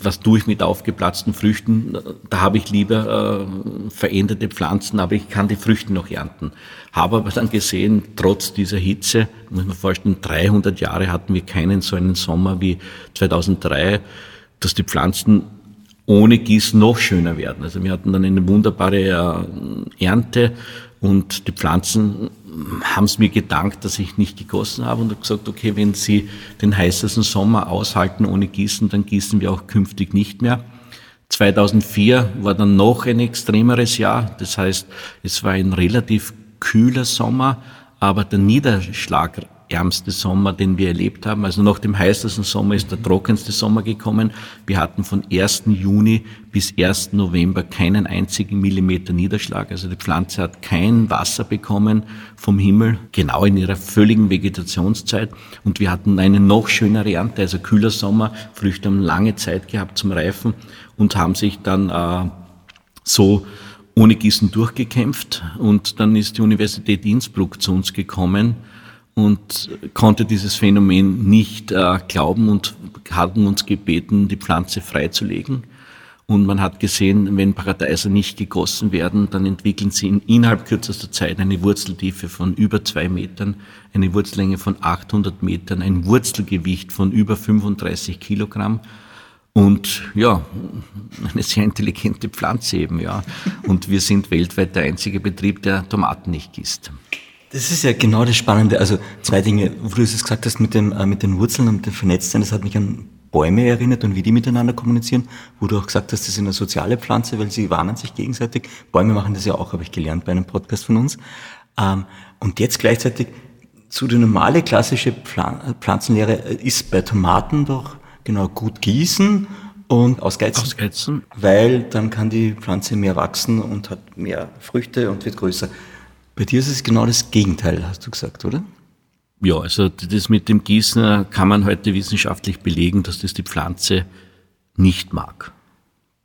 was tue ich mit aufgeplatzten Früchten? Da habe ich lieber äh, veränderte Pflanzen, aber ich kann die Früchte noch ernten. Habe aber dann gesehen, trotz dieser Hitze, muss man vorstellen, 300 Jahre hatten wir keinen so einen Sommer wie 2003, dass die Pflanzen ohne Gießen noch schöner werden. Also wir hatten dann eine wunderbare äh, Ernte und die Pflanzen haben es mir gedankt, dass ich nicht gegossen habe und gesagt, okay, wenn Sie den heißesten Sommer aushalten ohne Gießen, dann gießen wir auch künftig nicht mehr. 2004 war dann noch ein extremeres Jahr. Das heißt, es war ein relativ kühler Sommer, aber der Niederschlag ärmste Sommer, den wir erlebt haben. Also nach dem heißesten Sommer ist der trockenste Sommer gekommen. Wir hatten von 1. Juni bis 1. November keinen einzigen Millimeter Niederschlag. Also die Pflanze hat kein Wasser bekommen vom Himmel, genau in ihrer völligen Vegetationszeit. Und wir hatten eine noch schönere Ernte, also kühler Sommer. Früchte haben lange Zeit gehabt zum Reifen und haben sich dann äh, so ohne Gießen durchgekämpft. Und dann ist die Universität Innsbruck zu uns gekommen und konnte dieses Phänomen nicht äh, glauben und hatten uns gebeten, die Pflanze freizulegen. Und man hat gesehen, wenn Paradeiser nicht gegossen werden, dann entwickeln sie in innerhalb kürzester Zeit eine Wurzeltiefe von über zwei Metern, eine Wurzellänge von 800 Metern, ein Wurzelgewicht von über 35 Kilogramm. Und ja, eine sehr intelligente Pflanze eben, ja. Und wir sind weltweit der einzige Betrieb, der Tomaten nicht gießt. Das ist ja genau das Spannende. Also zwei Dinge, wo du es gesagt hast mit, dem, äh, mit den Wurzeln und dem Vernetztsein, das hat mich an Bäume erinnert und wie die miteinander kommunizieren, wo du auch gesagt hast, das ist eine soziale Pflanze, weil sie warnen sich gegenseitig. Bäume machen das ja auch, habe ich gelernt bei einem Podcast von uns. Ähm, und jetzt gleichzeitig zu der normale klassische Pflan Pflanzenlehre ist bei Tomaten doch genau gut gießen und ausgeizen, ausgeizen, weil dann kann die Pflanze mehr wachsen und hat mehr Früchte und wird größer. Bei dir ist es genau das Gegenteil, hast du gesagt, oder? Ja, also das mit dem Gießen kann man heute wissenschaftlich belegen, dass das die Pflanze nicht mag.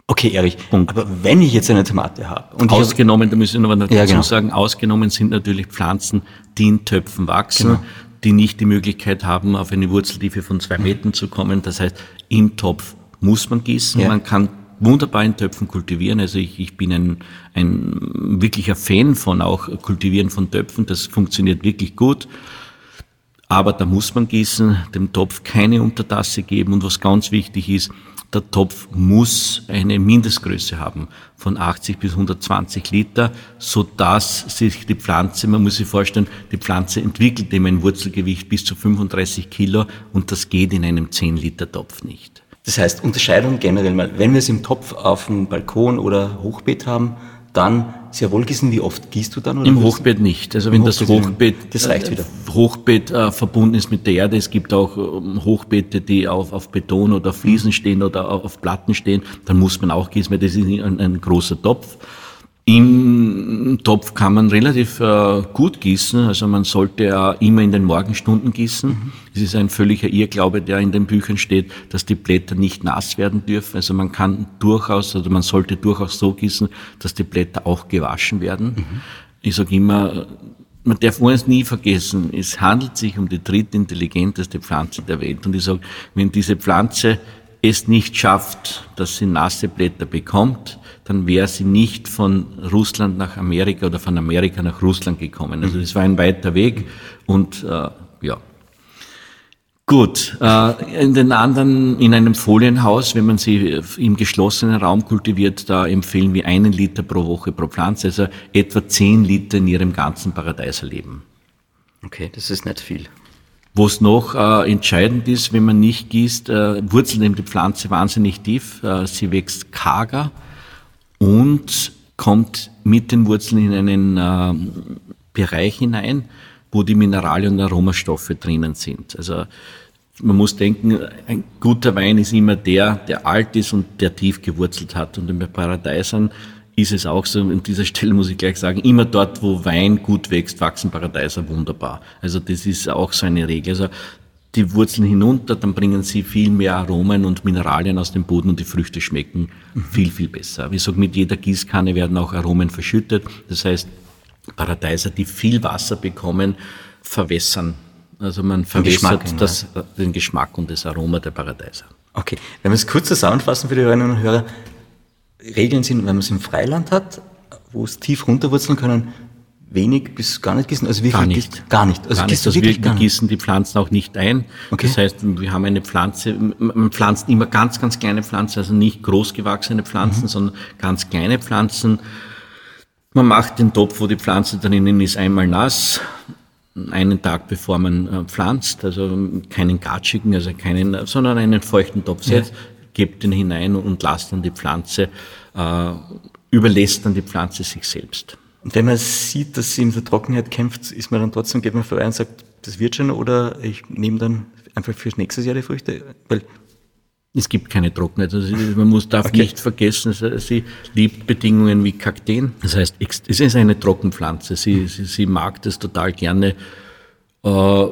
Okay, Erich, Punkt. aber wenn ich jetzt eine Tomate habe und ausgenommen, da muss ich noch dazu ja, genau. sagen, ausgenommen sind natürlich Pflanzen, die in Töpfen wachsen, genau. die nicht die Möglichkeit haben, auf eine Wurzeltiefe von zwei Metern zu kommen. Das heißt, im Topf muss man gießen. Ja. Man kann wunderbar in Töpfen kultivieren. Also ich, ich bin ein, ein wirklicher Fan von auch Kultivieren von Töpfen. Das funktioniert wirklich gut. Aber da muss man gießen, dem Topf keine Untertasse geben. Und was ganz wichtig ist, der Topf muss eine Mindestgröße haben von 80 bis 120 Liter, so dass sich die Pflanze, man muss sich vorstellen, die Pflanze entwickelt eben ein Wurzelgewicht bis zu 35 Kilo und das geht in einem 10 Liter Topf nicht. Das heißt, Unterscheidung generell mal, wenn wir es im Topf auf dem Balkon oder Hochbeet haben, dann sehr wohl gießen. Wie oft gießt du dann? Oder Im Hochbeet nicht. Also wenn das Hochbeet, das reicht wieder. Hochbeet äh, verbunden ist mit der Erde. Es gibt auch ähm, Hochbeete, die auf, auf Beton oder Fliesen stehen oder auf Platten stehen. Dann muss man auch gießen, weil das ist ein, ein großer Topf. Im Topf kann man relativ äh, gut gießen, also man sollte ja immer in den Morgenstunden gießen. Mhm. Es ist ein völliger Irrglaube, der in den Büchern steht, dass die Blätter nicht nass werden dürfen. Also man kann durchaus, also man sollte durchaus so gießen, dass die Blätter auch gewaschen werden. Mhm. Ich sage immer, man darf eines nie vergessen, es handelt sich um die drittintelligenteste Pflanze der Welt. Und ich sage, wenn diese Pflanze es nicht schafft, dass sie nasse Blätter bekommt, dann wäre sie nicht von Russland nach Amerika oder von Amerika nach Russland gekommen. Also das war ein weiter Weg und äh, ja. Gut, äh, in den anderen, in einem Folienhaus, wenn man sie im geschlossenen Raum kultiviert, da empfehlen wir einen Liter pro Woche pro Pflanze, also etwa zehn Liter in ihrem ganzen Paradeiserleben. Okay, das ist nicht viel. Wo es noch äh, entscheidend ist, wenn man nicht gießt, äh, wurzelt eben die Pflanze wahnsinnig tief. Äh, sie wächst karger und kommt mit den Wurzeln in einen äh, Bereich hinein, wo die Mineralien und Aromastoffe drinnen sind. Also man muss denken, ein guter Wein ist immer der, der alt ist und der tief gewurzelt hat. Und bei Paradeisern ist es auch so, an dieser Stelle muss ich gleich sagen, immer dort, wo Wein gut wächst, wachsen Paradeiser wunderbar. Also das ist auch so eine Regel. Also die Wurzeln hinunter, dann bringen sie viel mehr Aromen und Mineralien aus dem Boden und die Früchte schmecken viel, viel besser. Wie gesagt, mit jeder Gießkanne werden auch Aromen verschüttet. Das heißt, Paradeiser, die viel Wasser bekommen, verwässern. Also man verwässert Geschmack, das, ja. den Geschmack und das Aroma der Paradeiser. Okay, wenn wir es kurz zusammenfassen für die Hörerinnen und Hörer, Regeln sind, wenn man es im Freiland hat, wo es tief runterwurzeln können, wenig bis gar nicht gießen? Also wie gar viel nicht. Gar nicht. Also, gar nicht. also wir, wir gießen die Pflanzen auch nicht ein. Okay. Das heißt, wir haben eine Pflanze, man pflanzt immer ganz, ganz kleine Pflanzen, also nicht großgewachsene Pflanzen, mhm. sondern ganz kleine Pflanzen. Man macht den Topf, wo die Pflanze drinnen ist, einmal nass, einen Tag bevor man äh, pflanzt, also keinen gatschigen, also keinen, sondern einen feuchten Topf ja. setzt, gebt den hinein und lasst dann die Pflanze, äh, überlässt dann die Pflanze sich selbst. Und wenn man sieht, dass sie in der Trockenheit kämpft, ist man dann trotzdem, geht man vorbei und sagt, das wird schon, oder ich nehme dann einfach fürs nächste Jahr die Früchte? Weil es gibt keine Trockenheit. Also man muss, darf okay. nicht vergessen, sie liebt Bedingungen wie Kakteen. Das heißt, es ist eine Trockenpflanze. Sie, sie, sie mag das total gerne äh,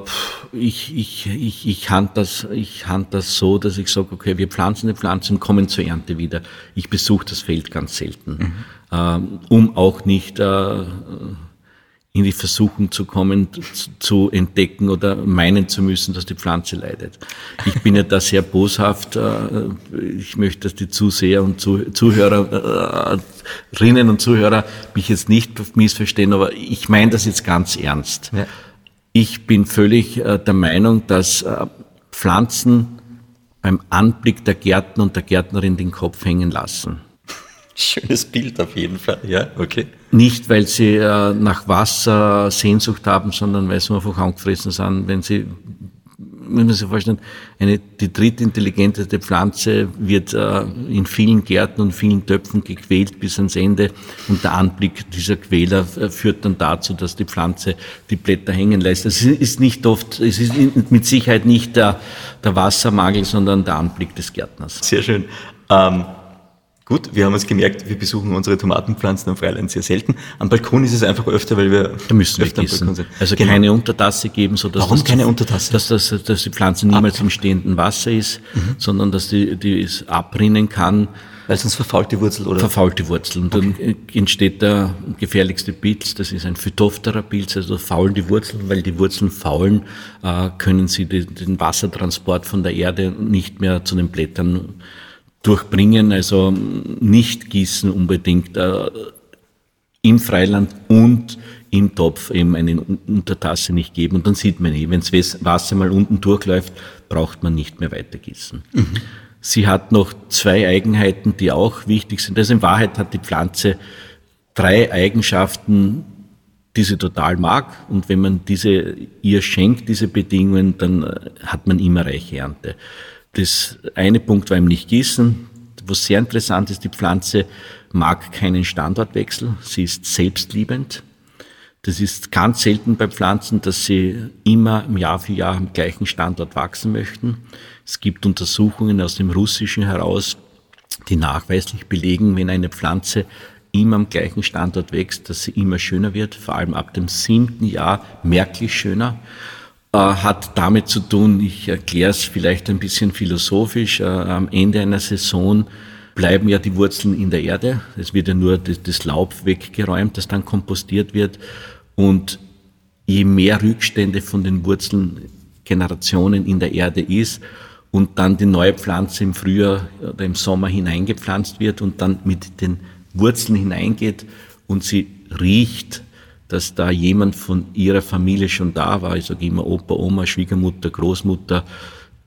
ich, ich, ich, ich hand das, ich hand das so, dass ich sage, okay, wir pflanzen die Pflanzen, kommen zur Ernte wieder. Ich besuche das Feld ganz selten, mhm. Ähm, um auch nicht äh, in die Versuchung zu kommen, zu entdecken oder meinen zu müssen, dass die Pflanze leidet. Ich bin ja da sehr boshaft. Äh, ich möchte, dass die Zuseher und Zuhörerinnen und Zuhörer mich jetzt nicht missverstehen, aber ich meine das jetzt ganz ernst. Ja. Ich bin völlig äh, der Meinung, dass äh, Pflanzen beim Anblick der Gärten und der Gärtnerin den Kopf hängen lassen. Schönes Bild auf jeden Fall, ja, okay. Nicht, weil sie äh, nach Wasser Sehnsucht haben, sondern weil sie einfach angefressen sind, wenn sie muss man sich vorstellen, eine, die drittintelligenteste Pflanze wird äh, in vielen Gärten und vielen Töpfen gequält bis ans Ende und der Anblick dieser Quäler äh, führt dann dazu, dass die Pflanze die Blätter hängen lässt. Es ist nicht oft, es ist mit Sicherheit nicht der, der Wassermangel, sondern der Anblick des Gärtners. Sehr schön. Ähm Gut, wir haben uns gemerkt, wir besuchen unsere Tomatenpflanzen am Freiland sehr selten. Am Balkon ist es einfach öfter, weil wir da müssen öfter wir am Balkon sind. Also genau. keine Untertasse geben, so dass Warum das, keine Untertasse? Dass, dass, dass die Pflanze niemals Ab. im stehenden Wasser ist, mhm. sondern dass die, die es abrinnen kann. Weil sonst verfault die Wurzel, oder? Verfault die Wurzel. Und okay. dann entsteht der gefährlichste Pilz, das ist ein Phytophthora-Pilz, also faulen die Wurzeln, weil die Wurzeln faulen, äh, können sie den Wassertransport von der Erde nicht mehr zu den Blättern durchbringen, also nicht gießen unbedingt äh, im Freiland und im Topf eben eine Untertasse nicht geben und dann sieht man eh, wenn das Wasser mal unten durchläuft, braucht man nicht mehr weiter gießen. Mhm. Sie hat noch zwei Eigenheiten, die auch wichtig sind. Also in Wahrheit hat die Pflanze drei Eigenschaften, die sie total mag. Und wenn man diese ihr schenkt, diese Bedingungen, dann äh, hat man immer reiche Ernte. Das eine Punkt war im Nicht-Gießen. Was sehr interessant ist, die Pflanze mag keinen Standortwechsel. Sie ist selbstliebend. Das ist ganz selten bei Pflanzen, dass sie immer Jahr für Jahr am gleichen Standort wachsen möchten. Es gibt Untersuchungen aus dem Russischen heraus, die nachweislich belegen, wenn eine Pflanze immer am gleichen Standort wächst, dass sie immer schöner wird, vor allem ab dem siebten Jahr merklich schöner. Äh, hat damit zu tun, ich erkläre es vielleicht ein bisschen philosophisch, äh, am Ende einer Saison bleiben ja die Wurzeln in der Erde. Es wird ja nur das, das Laub weggeräumt, das dann kompostiert wird. Und je mehr Rückstände von den Wurzeln Generationen in der Erde ist und dann die neue Pflanze im Frühjahr oder im Sommer hineingepflanzt wird und dann mit den Wurzeln hineingeht und sie riecht, dass da jemand von ihrer Familie schon da war. Ich sage immer Opa, Oma, Schwiegermutter, Großmutter.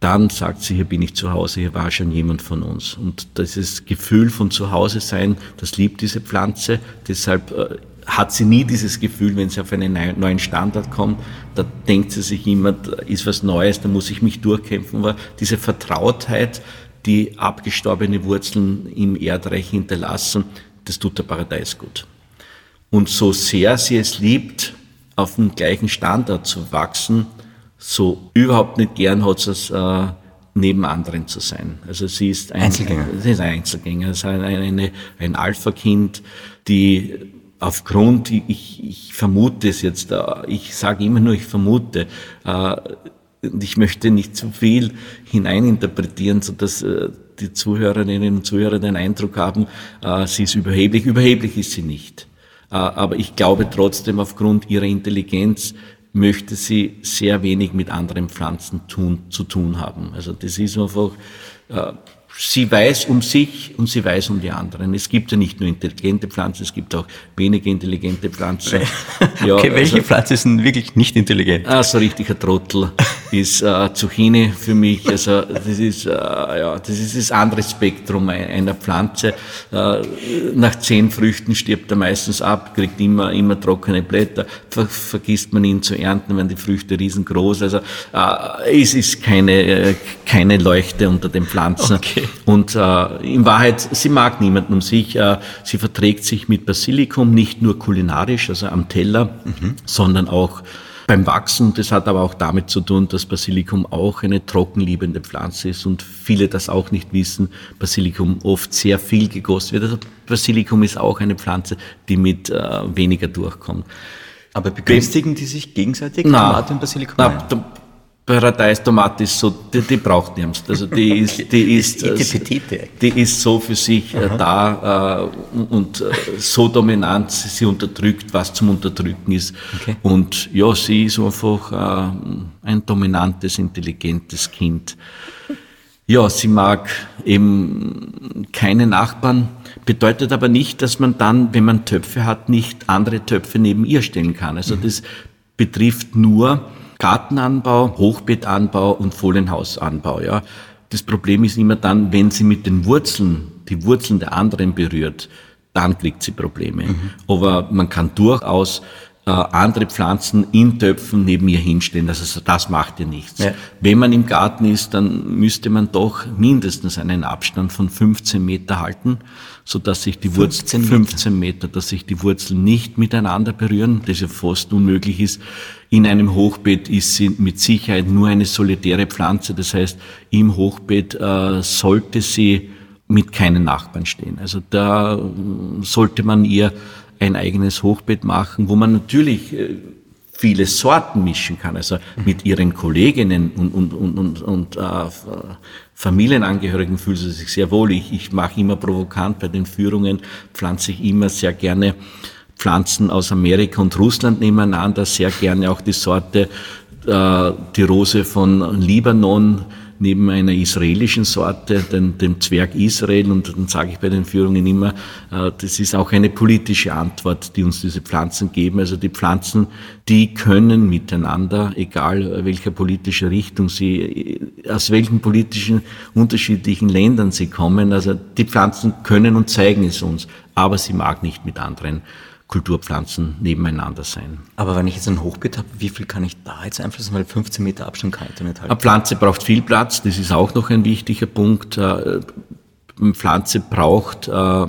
Dann sagt sie, hier bin ich zu Hause, hier war schon jemand von uns. Und dieses Gefühl von zu Hause sein, das liebt diese Pflanze. Deshalb äh, hat sie nie dieses Gefühl, wenn sie auf einen neuen Standard kommt, da denkt sie sich immer, ist was Neues, da muss ich mich durchkämpfen. Aber diese Vertrautheit, die abgestorbene Wurzeln im Erdreich hinterlassen, das tut der Paradies gut. Und so sehr sie es liebt, auf dem gleichen Standard zu wachsen, so überhaupt nicht gern hat sie es, äh, neben anderen zu sein. Also sie ist ein Einzelgänger. Sie ist ein Einzelgänger. Sie ist eine, ein Alpha-Kind, die aufgrund, ich, ich vermute es jetzt, äh, ich sage immer nur, ich vermute, äh, ich möchte nicht zu viel hineininterpretieren, so dass äh, die Zuhörerinnen und Zuhörer den Eindruck haben, äh, sie ist überheblich. Überheblich ist sie nicht. Äh, aber ich glaube trotzdem, aufgrund ihrer Intelligenz möchte sie sehr wenig mit anderen Pflanzen tun, zu tun haben. Also das ist einfach, sie weiß um sich und sie weiß um die anderen. Es gibt ja nicht nur intelligente Pflanzen, es gibt auch weniger intelligente Pflanzen. Ja, okay, welche also, Pflanze ist denn wirklich nicht intelligent? Ah, so richtiger Trottel ist äh, Zucchini für mich. Also das ist, äh, ja, das ist das andere Spektrum einer Pflanze. Äh, nach zehn Früchten stirbt er meistens ab, kriegt immer, immer trockene Blätter, Ver vergisst man ihn zu ernten, wenn die Früchte riesengroß. Also äh, es ist keine, äh, keine Leuchte unter den Pflanzen. Okay. Und äh, in Wahrheit, sie mag niemanden um sich. Äh, sie verträgt sich mit Basilikum nicht nur kulinarisch, also am Teller, mhm. sondern auch beim Wachsen. Das hat aber auch damit zu tun, dass Basilikum auch eine trockenliebende Pflanze ist und viele das auch nicht wissen. Basilikum oft sehr viel gegossen wird. Also Basilikum ist auch eine Pflanze, die mit äh, weniger durchkommt. Aber begünstigen die sich gegenseitig, na, Tomate und Basilikum? Na, Paradeistomat ist so, die, die braucht niemand. Also die ist, die ist, äh, die ist so für sich äh, Aha. da äh, und äh, so dominant, sie unterdrückt, was zum Unterdrücken ist. Okay. Und ja, sie ist einfach äh, ein dominantes, intelligentes Kind. Ja, sie mag eben keine Nachbarn, bedeutet aber nicht, dass man dann, wenn man Töpfe hat, nicht andere Töpfe neben ihr stellen kann. Also mhm. das betrifft nur Gartenanbau, Hochbeetanbau und Folienhausanbau. Ja. Das Problem ist immer dann, wenn sie mit den Wurzeln, die Wurzeln der anderen berührt, dann kriegt sie Probleme. Mhm. Aber man kann durchaus äh, andere Pflanzen in Töpfen neben ihr hinstellen. Also das macht ja nichts. Ja. Wenn man im Garten ist, dann müsste man doch mindestens einen Abstand von 15 Meter halten, so dass sich die Wurzeln 15 Meter, dass sich die Wurzeln nicht miteinander berühren, das ja fast unmöglich ist. In einem Hochbeet ist sie mit Sicherheit nur eine solitäre Pflanze. Das heißt, im Hochbeet äh, sollte sie mit keinen Nachbarn stehen. Also da sollte man ihr ein eigenes Hochbeet machen, wo man natürlich äh, viele Sorten mischen kann, also mit ihren Kolleginnen und, und, und, und, und äh, Familienangehörigen fühlen sie sich sehr wohl. Ich, ich mache immer provokant bei den Führungen, pflanze ich immer sehr gerne Pflanzen aus Amerika und Russland nebeneinander, sehr gerne auch die Sorte, äh, die Rose von Libanon, neben einer israelischen Sorte, dem, dem Zwerg Israel. Und dann sage ich bei den Führungen immer, äh, das ist auch eine politische Antwort, die uns diese Pflanzen geben. Also die Pflanzen, die können miteinander, egal welcher politische Richtung sie, aus welchen politischen unterschiedlichen Ländern sie kommen, also die Pflanzen können und zeigen es uns, aber sie mag nicht mit anderen Kulturpflanzen nebeneinander sein. Aber wenn ich jetzt ein Hochbeet habe, wie viel kann ich da jetzt einflussen? Weil 15 Meter Abstand kann ich da nicht halten. Eine Pflanze braucht viel Platz, das ist auch noch ein wichtiger Punkt. Eine äh, Pflanze braucht, äh,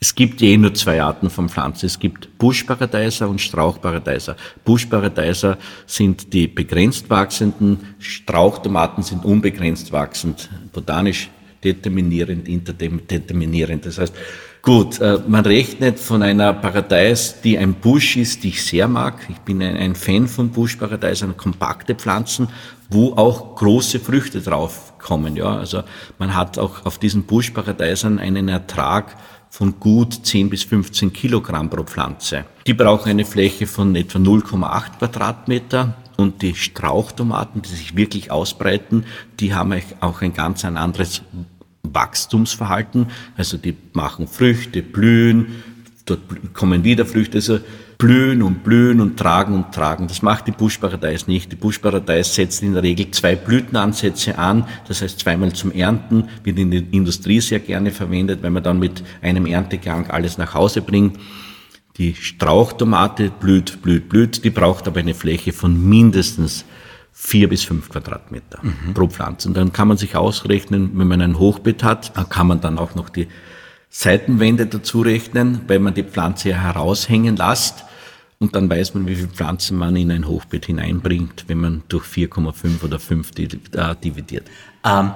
es gibt eh nur zwei Arten von Pflanzen. Es gibt Buschparadeiser und Strauchparadeiser. Buschparadeiser sind die begrenzt wachsenden, Strauchtomaten sind unbegrenzt wachsend, botanisch determinierend, interdeterminierend. Das heißt, Gut, äh, man rechnet von einer Paradeis, die ein Busch ist, die ich sehr mag. Ich bin ein Fan von Buschparadeisern, kompakte Pflanzen, wo auch große Früchte drauf kommen. Ja, also man hat auch auf diesen Buschparadeisern einen Ertrag von gut 10 bis 15 Kilogramm pro Pflanze. Die brauchen eine Fläche von etwa 0,8 Quadratmeter. Und die Strauchtomaten, die sich wirklich ausbreiten, die haben auch ein ganz ein anderes Wachstumsverhalten. Also die machen Früchte, blühen, dort kommen wieder Früchte. Also blühen und blühen und tragen und tragen. Das macht die Buschparadeis nicht. Die Buschparadeis setzt in der Regel zwei Blütenansätze an, das heißt zweimal zum Ernten, wird in der Industrie sehr gerne verwendet, wenn man dann mit einem Erntegang alles nach Hause bringt. Die Strauchtomate blüht, blüht, blüht, die braucht aber eine Fläche von mindestens vier bis fünf Quadratmeter mhm. pro Pflanze. Und dann kann man sich ausrechnen, wenn man ein Hochbeet hat, dann kann man dann auch noch die Seitenwände dazu rechnen, weil man die Pflanze ja heraushängen lässt. Und dann weiß man, wie viele Pflanzen man in ein Hochbeet hineinbringt, wenn man durch 4,5 oder 5 äh, dividiert. Ähm,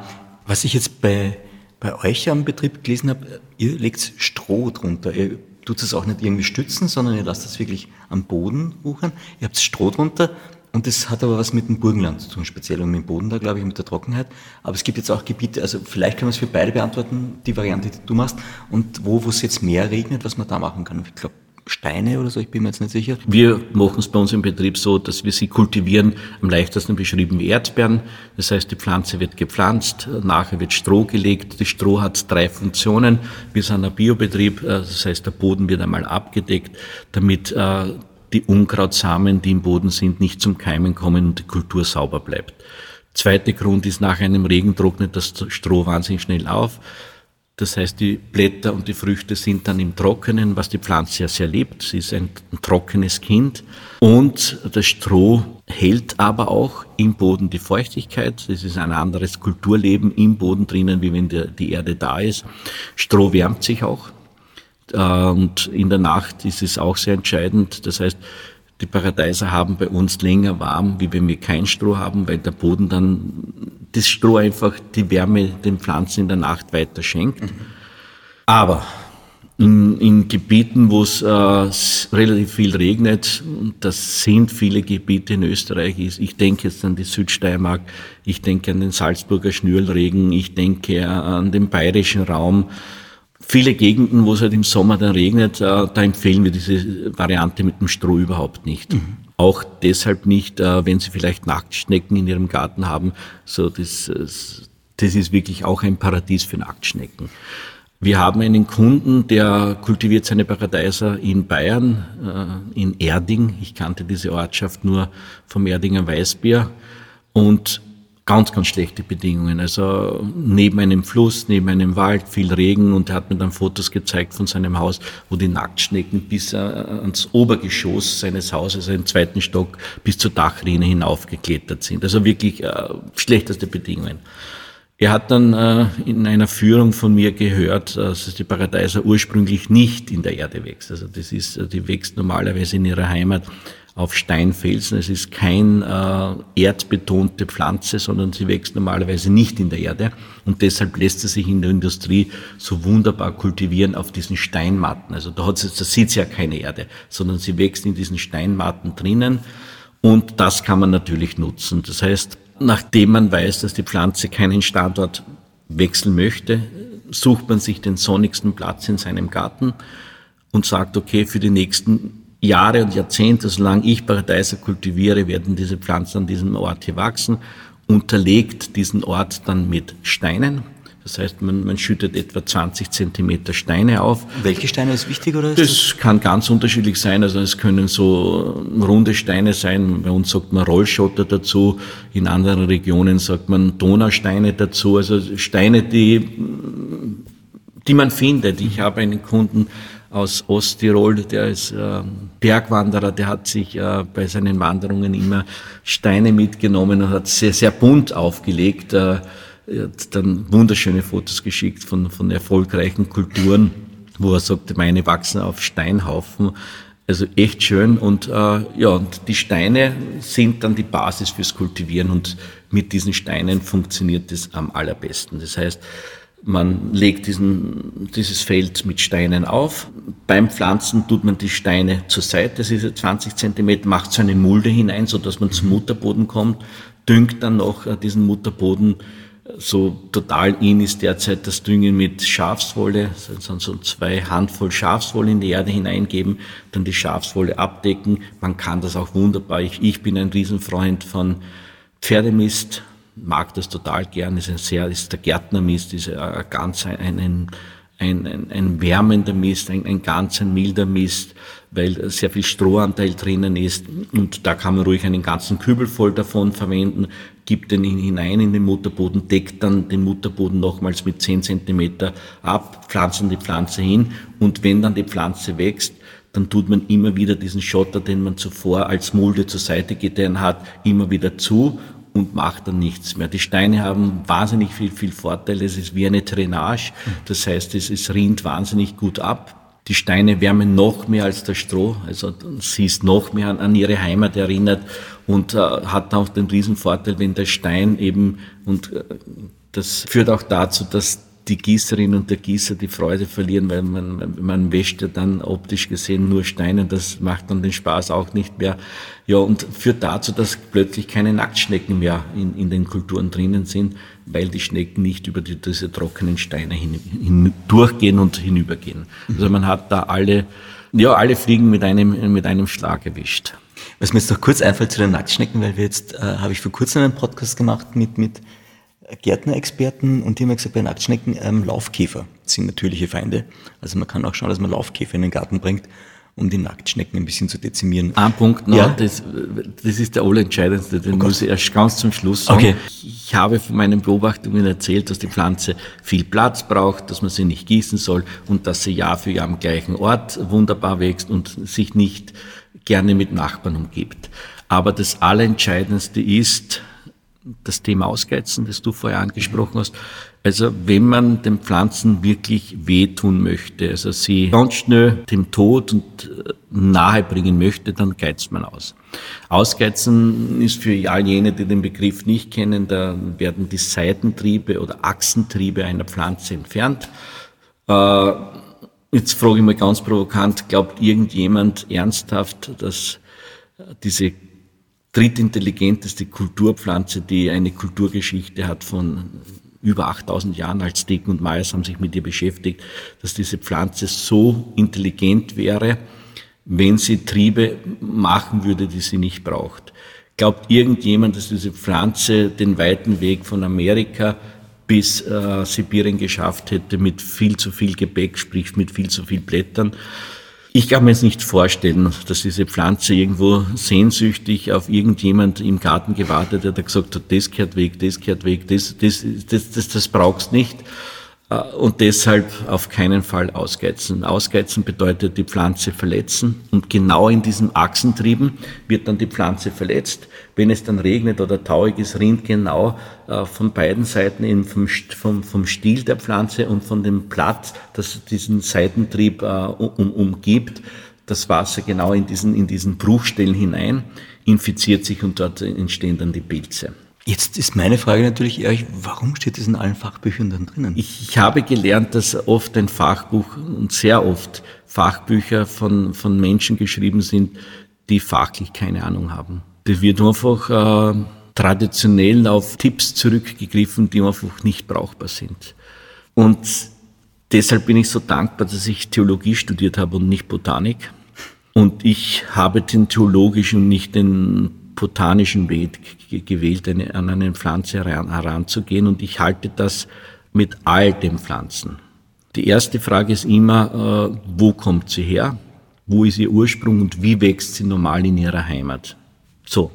was ich jetzt bei, bei euch am Betrieb gelesen habe, ihr legt Stroh drunter. Ihr tut es auch nicht irgendwie stützen, sondern ihr lasst es wirklich am Boden wuchern. Ihr habt Stroh drunter. Und das hat aber was mit dem Burgenland zu tun, speziell und mit dem Boden da, glaube ich, mit der Trockenheit. Aber es gibt jetzt auch Gebiete, also vielleicht können wir es für beide beantworten, die Variante, die du machst. Und wo, wo es jetzt mehr regnet, was man da machen kann. Ich glaube, Steine oder so, ich bin mir jetzt nicht sicher. Wir machen es bei uns im Betrieb so, dass wir sie kultivieren, am leichtesten beschrieben wie Erdbeeren. Das heißt, die Pflanze wird gepflanzt, nachher wird Stroh gelegt. Das Stroh hat drei Funktionen. Wir sind ein Biobetrieb, äh, das heißt, der Boden wird einmal abgedeckt, damit äh, die Unkrautsamen, die im Boden sind, nicht zum Keimen kommen und die Kultur sauber bleibt. Zweiter Grund ist, nach einem Regen trocknet das Stroh wahnsinnig schnell auf. Das heißt, die Blätter und die Früchte sind dann im Trockenen, was die Pflanze ja sehr liebt. Sie ist ein, trockenes Kind. Und das Stroh hält aber auch im Boden die Feuchtigkeit. Das ist ein anderes Kulturleben im Boden drinnen, wie wenn die Erde da ist. Stroh wärmt sich auch. Äh, und in der Nacht ist es auch sehr entscheidend. Das heißt, die Paradeiser haben bei uns länger warm, wie wenn wir kein Stroh haben, weil der Boden dann das Stroh einfach die Wärme den Pflanzen in der Nacht weiter schenkt. Mhm. Aber in, in, Gebieten, wo es äh, relativ viel regnet, und das sind viele Gebiete in Österreich, ich denke jetzt an die Südsteiermark, ich denke an den Salzburger Schnürlregen, ich denke an den bayerischen Raum, viele Gegenden, wo es halt im Sommer dann regnet, äh, da empfehlen wir diese Variante mit dem Stroh überhaupt nicht. Mhm. Auch deshalb nicht, äh, wenn Sie vielleicht Nacktschnecken in Ihrem Garten haben. So, das, das ist wirklich auch ein Paradies für Nacktschnecken. Wir haben einen Kunden, der kultiviert seine Paradeiser in Bayern, äh, in Erding. Ich kannte diese Ortschaft nur vom Erdinger Weißbier. Und ganz, ganz schlechte Bedingungen. Also neben einem Fluss, neben einem Wald, viel Regen und er hat mir dann Fotos gezeigt von seinem Haus, wo die Nacktschnecken bis äh, ans Obergeschoss seines Hauses, im zweiten Stock, bis zur Dachrinne hinaufgeklettert sind. Also wirklich äh, schlechteste Bedingungen. Er hat dann äh, in einer Führung von mir gehört, dass die Paradeiser ursprünglich nicht in der Erde wächst. Also das ist, die wächst normalerweise in ihrer Heimat auf Steinfelsen. Es ist kein äh, erdbetonte Pflanze, sondern sie wächst normalerweise nicht in der Erde. Und deshalb lässt sie sich in der Industrie so wunderbar kultivieren auf diesen Steinmatten. Also da, hat sie, da sieht sie ja keine Erde, sondern sie wächst in diesen Steinmatten drinnen. Und das kann man natürlich nutzen. Das heißt, nachdem man weiß, dass die Pflanze keinen Standort wechseln möchte, sucht man sich den sonnigsten Platz in seinem Garten und sagt, okay, für die nächsten Jahre und Jahrzehnte, solange ich Paradeiser kultiviere, werden diese Pflanzen an diesem Ort hier wachsen, unterlegt diesen Ort dann mit Steinen. Das heißt, man, man schüttet etwa 20 Zentimeter Steine auf. Welche Steine ist wichtig oder ist das? Das kann ganz unterschiedlich sein. Also es können so runde Steine sein. Bei uns sagt man Rollschotter dazu. In anderen Regionen sagt man Donausteine dazu. Also Steine, die, die man findet. Ich habe einen Kunden, aus Osttirol, der ist äh, Bergwanderer, der hat sich äh, bei seinen Wanderungen immer Steine mitgenommen und hat sehr, sehr bunt aufgelegt. Äh, er hat dann wunderschöne Fotos geschickt von, von erfolgreichen Kulturen, wo er sagt, meine wachsen auf Steinhaufen. Also echt schön und äh, ja, und die Steine sind dann die Basis fürs Kultivieren und mit diesen Steinen funktioniert es am allerbesten. Das heißt, man legt diesen, dieses Feld mit Steinen auf. Beim Pflanzen tut man die Steine zur Seite, das ist 20 Zentimeter, macht so eine Mulde hinein, so dass man zum Mutterboden kommt, düngt dann noch äh, diesen Mutterboden so total in ist derzeit das Düngen mit Schafswolle, also so zwei Handvoll Schafswolle in die Erde hineingeben, dann die Schafswolle abdecken. Man kann das auch wunderbar. Ich, ich bin ein Riesenfreund von Pferdemist, mag das total gern, ist ein sehr, ist der Gärtnermist, ist ein ganz ein, ein, ein, ein, wärmender Mist, ein, ein ganz ein milder Mist, weil sehr viel Strohanteil drinnen ist. Und da kann man ruhig einen ganzen Kübel voll davon verwenden, gibt den hinein in den Mutterboden, deckt dann den Mutterboden nochmals mit 10 Zentimeter ab, pflanzen die Pflanze hin. Und wenn dann die Pflanze wächst, dann tut man immer wieder diesen Schotter, den man zuvor als Mulde zur Seite getan hat, immer wieder zu und macht dann nichts mehr. Die Steine haben wahnsinnig viel, viel Vorteile. Es ist wie eine Drainage. Das heißt, es, es rinnt wahnsinnig gut ab. Die Steine wärmen noch mehr als das Stroh, also sie ist noch mehr an, an ihre Heimat erinnert und äh, hat auch den Riesenvorteil, wenn der Stein eben, und äh, das führt auch dazu, dass die Gießerin und der Gießer die Freude verlieren, weil man, man wäscht ja dann optisch gesehen nur Steine, das macht dann den Spaß auch nicht mehr. Ja, und führt dazu, dass plötzlich keine Nacktschnecken mehr in, in den Kulturen drinnen sind, weil die Schnecken nicht über die, diese trockenen Steine hin, hin, durchgehen und hinübergehen. Also man hat da alle, ja, alle Fliegen mit einem, mit einem Schlag erwischt. Was mir jetzt noch kurz einfällt zu den Nacktschnecken, weil wir jetzt, äh, habe ich vor kurzem einen Podcast gemacht mit, mit Gärtnerexperten und die haben gesagt, bei Nacktschnecken ähm, Laufkäfer sind natürliche Feinde. Also man kann auch schauen, dass man Laufkäfer in den Garten bringt, um die Nacktschnecken ein bisschen zu dezimieren. Ein Punkt noch, ja. das, das ist der allerentscheidendste, den oh muss ich erst ganz zum Schluss sagen. Okay. Ich habe von meinen Beobachtungen erzählt, dass die Pflanze viel Platz braucht, dass man sie nicht gießen soll und dass sie Jahr für Jahr am gleichen Ort wunderbar wächst und sich nicht gerne mit Nachbarn umgibt. Aber das Allerentscheidendste ist, das Thema Ausgeizen, das du vorher angesprochen hast. Also wenn man den Pflanzen wirklich wehtun möchte, also sie ganz schnell dem Tod und äh, nahe bringen möchte, dann geizt man aus. Ausgeizen ist für all jene, die den Begriff nicht kennen, da werden die Seitentriebe oder Achsentriebe einer Pflanze entfernt. Äh, jetzt frage ich mal ganz provokant, glaubt irgendjemand ernsthaft, dass diese drittintelligenteste Kulturpflanze, die eine Kulturgeschichte hat von über 8000 Jahren als Dicken und Myers haben sich mit ihr beschäftigt, dass diese Pflanze so intelligent wäre, wenn sie Triebe machen würde, die sie nicht braucht. Glaubt irgendjemand, dass diese Pflanze den weiten Weg von Amerika bis äh, Sibirien geschafft hätte mit viel zu viel Gepäck, sprich mit viel zu viel Blättern? Ich kann mir jetzt nicht vorstellen, dass diese Pflanze irgendwo sehnsüchtig auf irgendjemand im Garten gewartet hat, der gesagt hat, das kehrt weg, das kehrt weg, das, das, das, das, das brauchst nicht. Äh, und deshalb auf keinen Fall ausgeizen. Ausgeizen bedeutet die Pflanze verletzen und genau in diesem Achsentrieben wird dann die Pflanze verletzt. Wenn es dann regnet oder tauig ist, rinnt genau äh, von beiden Seiten vom, vom, vom Stiel der Pflanze und von dem Blatt, das diesen Seitentrieb äh, um, umgibt, das Wasser genau in diesen, in diesen Bruchstellen hinein, infiziert sich und dort entstehen dann die Pilze. Jetzt ist meine Frage natürlich eher, warum steht das in allen Fachbüchern dann drinnen? Ich, ich habe gelernt, dass oft ein Fachbuch und sehr oft Fachbücher von, von Menschen geschrieben sind, die fachlich keine Ahnung haben. Da wird einfach äh, traditionell auf Tipps zurückgegriffen, die einfach nicht brauchbar sind. Und deshalb bin ich so dankbar, dass ich Theologie studiert habe und nicht Botanik. Und ich habe den theologischen und nicht den botanischen Weg gewählt, eine, an eine Pflanze heran, heranzugehen und ich halte das mit all den Pflanzen. Die erste Frage ist immer, äh, wo kommt sie her? Wo ist ihr Ursprung und wie wächst sie normal in ihrer Heimat? So.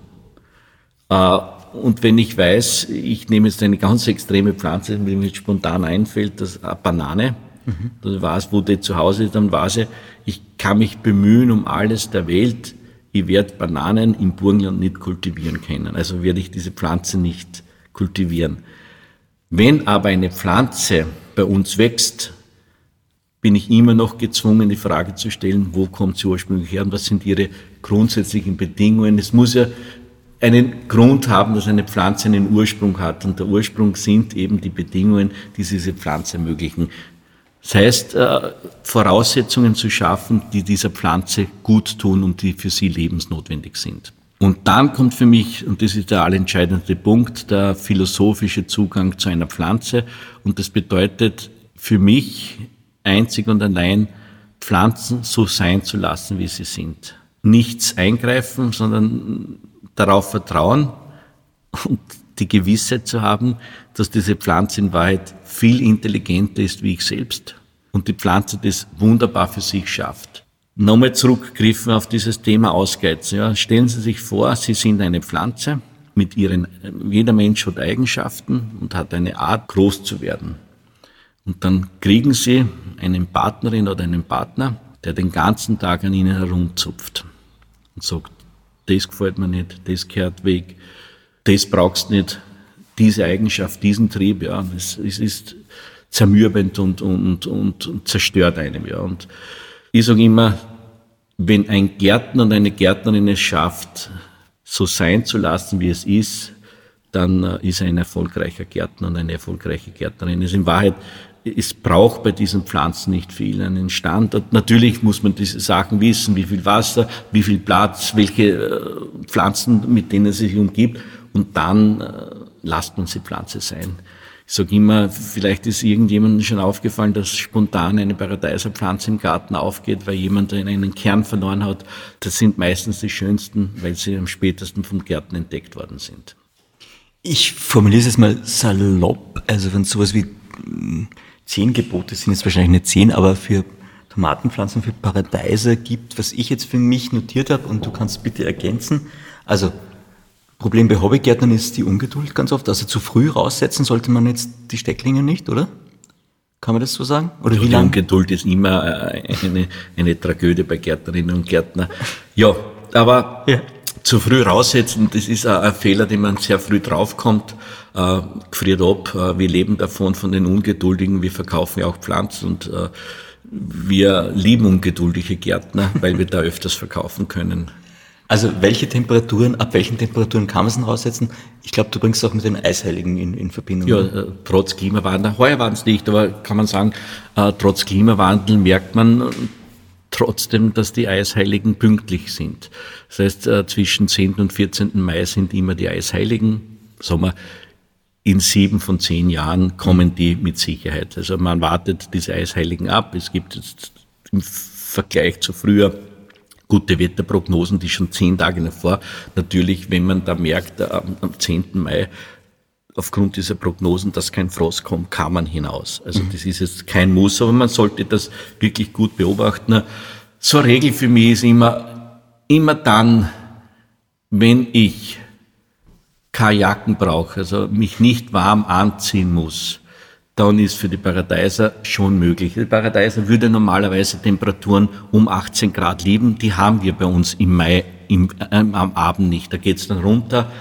Äh, und wenn ich weiß, ich nehme jetzt eine ganz extreme Pflanze, die mir spontan einfällt, das eine Banane, Mhm. Dann weiß, wo die zu Hause ist, dann weiß ich, ich kann mich bemühen um alles der Welt. Ich werde Bananen im Burgenland nicht kultivieren können. Also werde ich diese Pflanze nicht kultivieren. Wenn aber eine Pflanze bei uns wächst, bin ich immer noch gezwungen, die Frage zu stellen, wo kommt sie ursprünglich her und was sind ihre grundsätzlichen Bedingungen. Es muss ja einen Grund haben, dass eine Pflanze einen Ursprung hat. Und der Ursprung sind eben die Bedingungen, die diese Pflanze ermöglichen. Das heißt, äh, Voraussetzungen zu schaffen, die dieser Pflanze gut tun und die für sie lebensnotwendig sind. Und dann kommt für mich, und das ist der allentscheidende Punkt, der philosophische Zugang zu einer Pflanze. Und das bedeutet für mich einzig und allein, Pflanzen so sein zu lassen, wie sie sind. Nichts eingreifen, sondern darauf vertrauen und die Gewissheit zu haben, dass diese Pflanze in Wahrheit viel intelligenter ist wie ich selbst und die Pflanze das wunderbar für sich schafft. Nochmal zurückgriffen auf dieses Thema Ausgeizen. Ja, stellen Sie sich vor, Sie sind eine Pflanze mit ihren, jeder Mensch hat Eigenschaften und hat eine Art, groß zu werden. Und dann kriegen Sie einen Partnerin oder einen Partner, der den ganzen Tag an Ihnen herumzupft und sagt, das gefällt mir nicht, das gehört weg, das brauchst nicht, diese Eigenschaft, diesen Trieb, ja, es, es ist zermürbend und, und, und, und zerstört einem, ja. Und ich sage immer, wenn ein Gärtner und eine Gärtnerin es schafft, so sein zu lassen, wie es ist, dann äh, ist er ein erfolgreicher Gärtner und eine erfolgreiche Gärtnerin. Es ist in Wahrheit es braucht bei diesen Pflanzen nicht viel, einen Standard. Natürlich muss man diese Sachen wissen, wie viel Wasser, wie viel Platz, welche äh, Pflanzen, mit denen es sich umgibt, und dann äh, lasst man die Pflanze sein. Ich sage immer, vielleicht ist irgendjemandem schon aufgefallen, dass spontan eine Paradeiserpflanze im Garten aufgeht, weil jemand einen Kern verloren hat. Das sind meistens die schönsten, weil sie am spätesten vom Gärten entdeckt worden sind. Ich formuliere es jetzt mal salopp, also wenn sowas wie zehn Gebote sind jetzt wahrscheinlich nicht zehn, aber für Tomatenpflanzen, für Paradeiser gibt, was ich jetzt für mich notiert habe und du kannst bitte ergänzen. Also Problem bei Hobbygärtnern ist die Ungeduld ganz oft. Also zu früh raussetzen sollte man jetzt die Stecklinge nicht, oder? Kann man das so sagen? Oder ja, wie die Ungeduld ist immer äh, eine, eine Tragödie bei Gärtnerinnen und Gärtnern. Ja, aber ja. zu früh raussetzen, das ist ein Fehler, den man sehr früh draufkommt äh, gefriert ab. Äh, wir leben davon, von den Ungeduldigen. Wir verkaufen ja auch Pflanzen und äh, wir lieben ungeduldige Gärtner, weil wir da öfters verkaufen können. Also welche Temperaturen, ab welchen Temperaturen kann man es denn raussetzen? Ich glaube, du bringst es auch mit den Eisheiligen in, in Verbindung. Ja, äh, trotz Klimawandel, heuer waren es nicht, aber kann man sagen, äh, trotz Klimawandel merkt man trotzdem, dass die Eisheiligen pünktlich sind. Das heißt, äh, zwischen 10. und 14. Mai sind immer die Eisheiligen. Sommer in sieben von zehn Jahren kommen die mit Sicherheit. Also man wartet diese Eisheiligen ab. Es gibt jetzt im Vergleich zu früher gute Wetterprognosen, die schon zehn Tage davor. Natürlich, wenn man da merkt, am, am 10. Mai, aufgrund dieser Prognosen, dass kein Frost kommt, kann man hinaus. Also mhm. das ist jetzt kein Muss, aber man sollte das wirklich gut beobachten. Eine Regel für mich ist immer, immer dann, wenn ich Kajaken brauche, also mich nicht warm anziehen muss, dann ist für die Paradeiser schon möglich. Die Paradeiser würde normalerweise Temperaturen um 18 Grad lieben, die haben wir bei uns im Mai im, äh, am Abend nicht. Da geht's dann runter.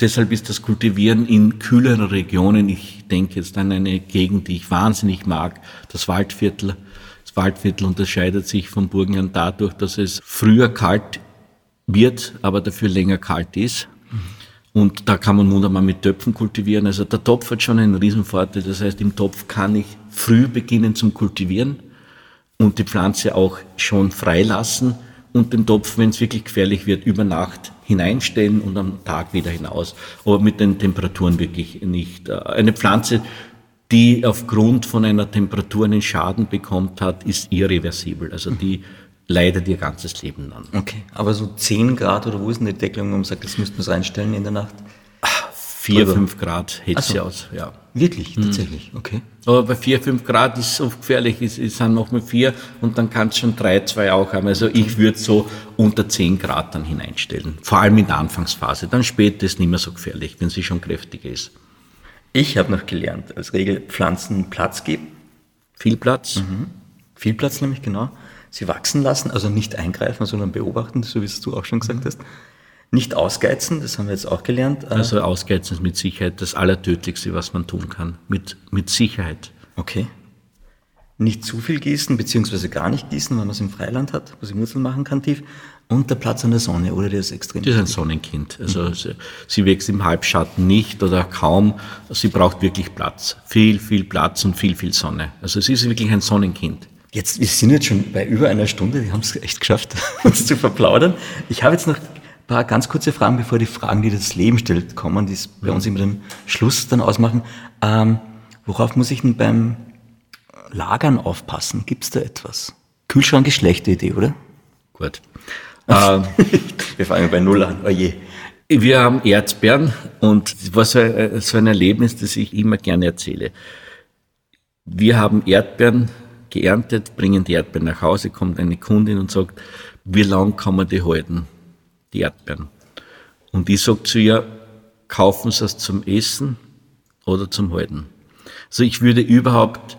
Deshalb ist das Kultivieren in kühleren Regionen, ich denke jetzt an eine Gegend, die ich wahnsinnig mag, das Waldviertel. Das Waldviertel unterscheidet sich vom Burgenland dadurch, dass es früher kalt wird, aber dafür länger kalt ist. Und da kann man wunderbar mit Töpfen kultivieren. Also der Topf hat schon einen Riesenvorteil. Das heißt, im Topf kann ich früh beginnen zum Kultivieren und die Pflanze auch schon freilassen und den Topf, wenn es wirklich gefährlich wird, über Nacht hineinstellen und am Tag wieder hinaus. Aber mit den Temperaturen wirklich nicht. Eine Pflanze, die aufgrund von einer Temperatur einen Schaden bekommt hat, ist irreversibel. Also die leidet ihr ganzes Leben dann. Okay, aber so 10 Grad oder wo ist denn die Deckelung, wo man sagt, das müssten wir reinstellen in der Nacht? 4, 5 Grad hält sie so. aus, ja. Wirklich, hm. tatsächlich, okay. Aber bei 4, 5 Grad ist es oft gefährlich, es, es sind noch mal 4 und dann kann es schon 3, 2 auch haben. Also ich würde so unter 10 Grad dann hineinstellen. Vor allem in der Anfangsphase. Dann später ist es nicht mehr so gefährlich, wenn sie schon kräftiger ist. Ich habe noch gelernt, als Regel Pflanzen Platz geben Viel Platz. Mhm. Viel Platz nämlich, genau. Sie wachsen lassen, also nicht eingreifen, sondern beobachten, so wie es du auch schon gesagt hast. Nicht ausgeizen, das haben wir jetzt auch gelernt. Äh, Also ausgeizen ist mit Sicherheit das Allertödlichste, was man tun kann. Mit, mit Sicherheit. Okay. Nicht zu viel gießen, beziehungsweise gar nicht gießen, wenn man es im Freiland hat, wo sie Wurzeln machen kann tief. Und der Platz an der Sonne, oder der ist extrem Das ist ein. Sonnenkind. Also sie, sie wächst im Halbschatten nicht oder kaum. Sie braucht wirklich Platz. Viel, viel Platz und viel, viel Sonne. Also sie ist wirklich ein Sonnenkind. Jetzt, wir sind jetzt schon bei über einer Stunde, wir haben es echt geschafft, uns zu verplaudern. Ich habe jetzt noch ein paar ganz kurze Fragen, bevor die Fragen, die das Leben stellt, kommen, die es bei uns immer den Schluss dann ausmachen. Ähm, worauf muss ich denn beim Lagern aufpassen? Gibt es da etwas? Kühlschrank ist schlechte Idee, oder? Gut. Äh, Wir fangen bei Null an, oje. wir haben Erdbeeren und das war so ein, so ein Erlebnis, das ich immer gerne erzähle. Wir haben Erdbeeren geerntet, bringen die Erdbeeren nach Hause, kommt eine Kundin und sagt, wie lang kann man die halten, die Erdbeeren? Und ich sage zu ihr, kaufen Sie es zum Essen oder zum Halten. Also ich würde überhaupt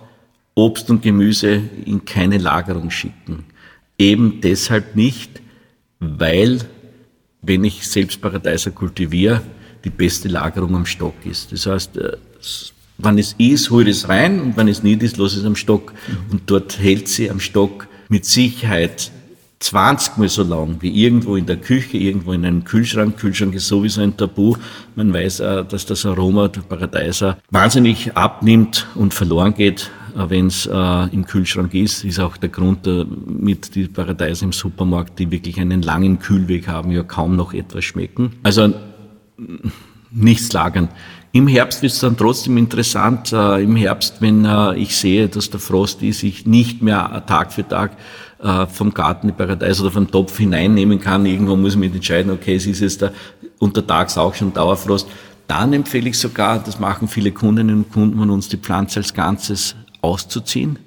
Obst und Gemüse in keine Lagerung schicken. Eben deshalb nicht, weil, wenn ich selbst Paradeiser kultiviere, die beste Lagerung am Stock ist. Das heißt, äh, wenn es ist, hole ich es rein und wenn es nicht ist, lasse ich es am Stock. Und dort hält sie am Stock mit Sicherheit 20 Mal so lang wie irgendwo in der Küche, irgendwo in einem Kühlschrank. Kühlschrank ist sowieso ein Tabu. Man weiß, äh, dass das Aroma der Paradeiser wahnsinnig abnimmt und verloren geht, wenn es äh, im Kühlschrank ist. Ist auch der Grund, äh, mit die Paradeiser im Supermarkt, die wirklich einen langen Kühlweg haben, ja kaum noch etwas schmecken. Also nichts lagern. Im Herbst ist es dann trotzdem interessant, äh, im Herbst, wenn äh, ich sehe, dass der Frost ist, ich nicht mehr Tag für Tag äh, vom Garten die Paradies oder vom Topf hineinnehmen kann. Irgendwo muss ich mich entscheiden, okay, es ist jetzt da untertags auch schon Dauerfrost. Dann empfehle ich sogar, das machen viele Kundinnen und Kunden von uns, die Pflanze als Ganzes auszuziehen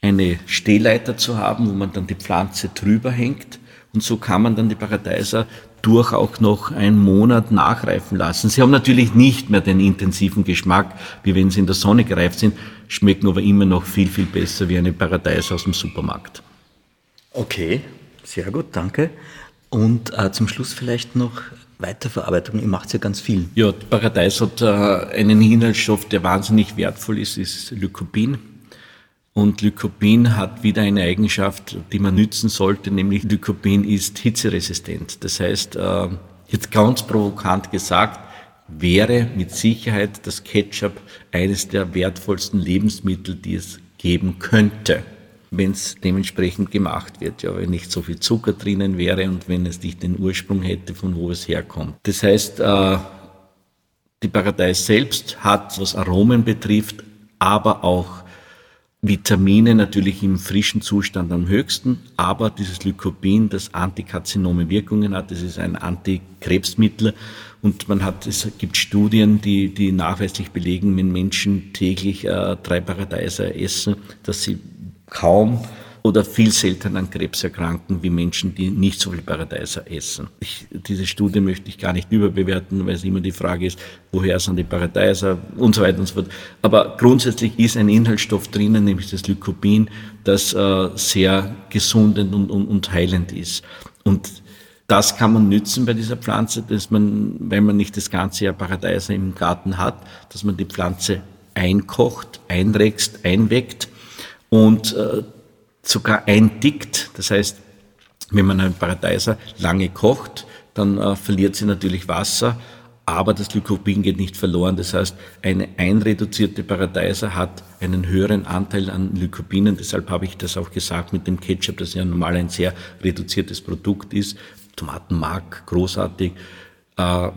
eine Stehleiter zu haben, wo man dann die Pflanze drüber hängt. Und so kann man dann die Paradeiser durch auch noch einen Monat nachreifen lassen. Sie haben natürlich nicht mehr den intensiven Geschmack, wie wenn sie in der Sonne gereift sind, schmecken aber immer noch viel, viel besser wie eine Paradeiser aus dem Supermarkt. Okay, sehr gut, danke. Und äh, zum Schluss vielleicht noch Weiterverarbeitung. Ihr macht ja ganz viel. Ja, Paradeis hat äh, einen Inhaltsstoff, der wahnsinnig wertvoll ist, ist Lycopin. Und Lycopin hat wieder eine Eigenschaft, die man nützen sollte, nämlich Lycopin ist hitzeresistent. Das heißt, äh, jetzt ganz provokant gesagt, wäre mit Sicherheit das Ketchup eines der wertvollsten Lebensmittel, die es geben könnte, wenn es dementsprechend gemacht wird. Ja, wenn nicht so viel Zucker drinnen wäre und wenn es nicht den Ursprung hätte, von wo es herkommt. Das heißt, äh, die Paradeis selbst hat, was Aromen betrifft, aber auch Vitamine natürlich im frischen Zustand am höchsten, aber dieses Lycopin, das antikarzinome Wirkungen hat, das ist ein Antikrebsmittel und man hat, es gibt Studien, die, die nachweislich belegen, wenn Menschen täglich äh, drei Paradeiser essen, dass sie kaum oder viel seltener an Krebs erkranken, wie Menschen, die nicht so viel Paradeiser essen. Ich, diese Studie möchte ich gar nicht überbewerten, weil es immer die Frage ist, woher sind die Paradeiser und so weiter und so fort. Aber grundsätzlich ist ein Inhaltsstoff drinnen, nämlich das Lycopin, das äh, sehr gesundend und, und, und heilend ist. Und das kann man nützen bei dieser Pflanze, dass man, wenn man nicht das ganze Jahr Paradeiser im Garten hat, dass man die Pflanze einkocht, einregst, einweckt und äh, sogar eindickt. Das heißt, wenn man einen Paradeiser lange kocht, dann äh, verliert sie natürlich Wasser, aber das Lycopin geht nicht verloren. Das heißt, eine einreduzierte Paradeiser hat einen höheren Anteil an Lycopinen. Deshalb habe ich das auch gesagt mit dem Ketchup, das ja normal ein sehr reduziertes Produkt ist. Tomatenmark, großartig. Äh,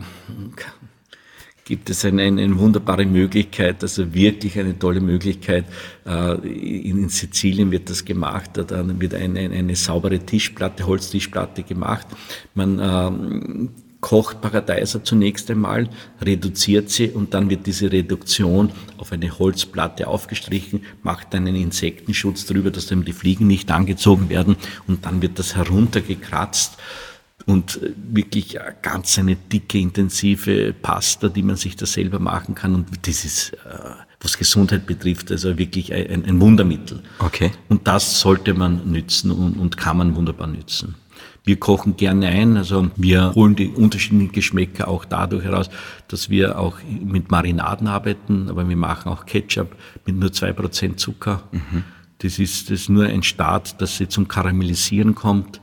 gibt es eine, eine, wunderbare Möglichkeit, also wirklich eine tolle Möglichkeit. Äh, In, Sizilien wird das gemacht, dann wird eine, eine saubere Tischplatte, Holztischplatte gemacht. Man ähm, kocht Paradeiser zunächst einmal, reduziert sie und dann wird diese Reduktion auf eine Holzplatte aufgestrichen, macht einen Insektenschutz drüber, dass eben die Fliegen nicht angezogen werden und dann wird das heruntergekratzt und wirklich ganz eine dicke, intensive Pasta, die man sich da selber machen kann. Und das ist äh, was Gesundheit betrifft, also wirklich ein, ein Wundermittel. Okay. Und das sollte man nützen und, und kann man wunderbar nützen. Wir kochen gerne ein, also wir holen die unterschiedlichen Geschmäcker auch dadurch heraus, dass wir auch mit Marinaden arbeiten, aber wir machen auch Ketchup mit nur zwei Prozent Zucker. Mhm. Das ist, das ist nur ein Start, dass sie zum Karamellisieren kommt.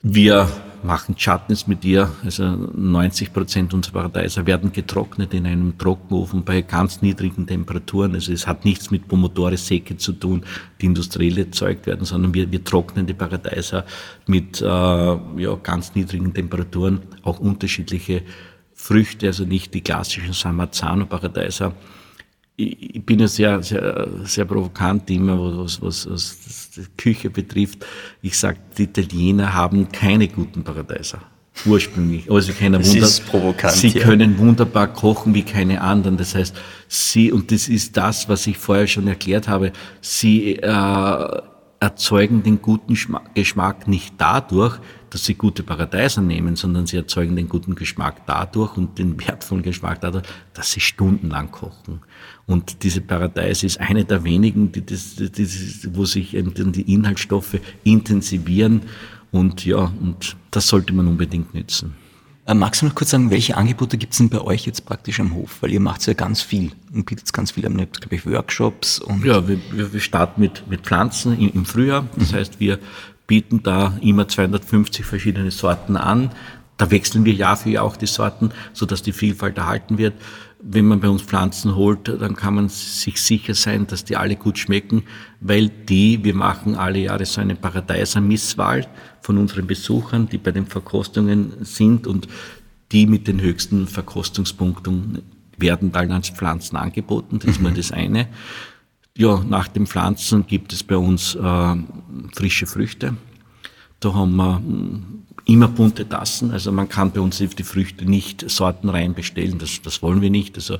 Wir machen Chutneys mit ihr, also 90 Prozent unserer Paradeiser werden getrocknet in einem Trockenofen bei ganz niedrigen Temperaturen. Also es hat nichts mit Pomodore Secche zu tun, die industriell erzeugt werden, sondern wir, wir trocknen die Paradeiser mit äh, ja, ganz niedrigen Temperaturen, auch unterschiedliche Früchte, also nicht die klassischen Samazano-Paradeiser, ich bin ja sehr, sehr, sehr provokant immer, was, was, was die Küche betrifft. Ich sage, die Italiener haben keine guten Paradeiser. Ursprünglich. Sie können, wunder sie ja. können wunderbar kochen wie keine anderen. Das heißt, sie, und das ist das, was ich vorher schon erklärt habe, sie äh, erzeugen den guten Geschmack nicht dadurch, dass sie gute Paradeiser nehmen, sondern sie erzeugen den guten Geschmack dadurch und den wertvollen Geschmack dadurch, dass sie stundenlang kochen. Und diese Paradeise ist eine der wenigen, die das, die, wo sich die Inhaltsstoffe intensivieren. Und ja, und das sollte man unbedingt nützen. Äh, magst du noch kurz sagen, welche Angebote gibt es denn bei euch jetzt praktisch am Hof? Weil ihr macht ja ganz viel und bietet ganz viel. Ihr habt, glaube ich, Workshops und. Ja, wir, wir starten mit, mit Pflanzen im, im Frühjahr. Das mhm. heißt, wir bieten da immer 250 verschiedene Sorten an. Da wechseln wir Jahr für Jahr auch die Sorten, so dass die Vielfalt erhalten wird wenn man bei uns Pflanzen holt, dann kann man sich sicher sein, dass die alle gut schmecken, weil die, wir machen alle Jahre so eine Paradeiser-Misswahl von unseren Besuchern, die bei den Verkostungen sind und die mit den höchsten Verkostungspunkten werden dann als Pflanzen angeboten. Das ist mal mhm. das eine. Ja, nach den Pflanzen gibt es bei uns äh, frische Früchte. Da haben wir immer bunte Tassen. Also man kann bei uns die Früchte nicht sortenrein bestellen. Das, das wollen wir nicht. Also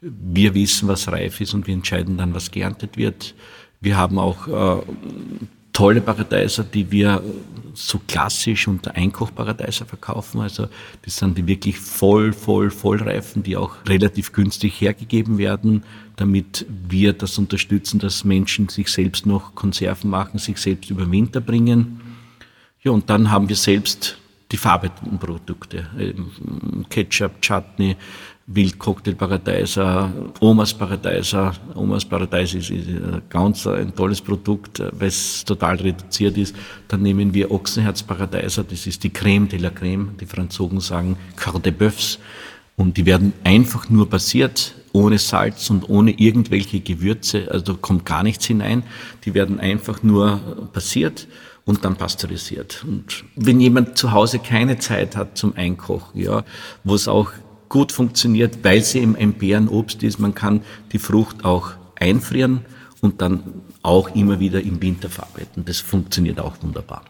wir wissen, was reif ist und wir entscheiden dann, was geerntet wird. Wir haben auch äh, tolle Paradeiser, die wir so klassisch unter Einkochparadeiser verkaufen. Also das sind die wirklich voll, voll, vollreifen, die auch relativ günstig hergegeben werden, damit wir das unterstützen, dass Menschen sich selbst noch Konserven machen, sich selbst über Winter bringen. Ja, und dann haben wir selbst die verarbeiteten Produkte. Ketchup, Chutney, Wildcocktail Paradeiser, Omas Paradeiser. Omas Paradeiser ist ganz ein tolles Produkt, weil es total reduziert ist. Dann nehmen wir Ochsenherz Paradeiser, das ist die Creme de la Creme. Die Franzosen sagen Cœur de Bœufs. Und die werden einfach nur passiert, ohne Salz und ohne irgendwelche Gewürze. Also da kommt gar nichts hinein. Die werden einfach nur passiert und dann pasteurisiert. Und wenn jemand zu Hause keine Zeit hat zum Einkochen, ja, wo es auch gut funktioniert, weil sie im ein Beerenobst ist, man kann die Frucht auch einfrieren und dann auch immer wieder im Winter verarbeiten. Das funktioniert auch wunderbar.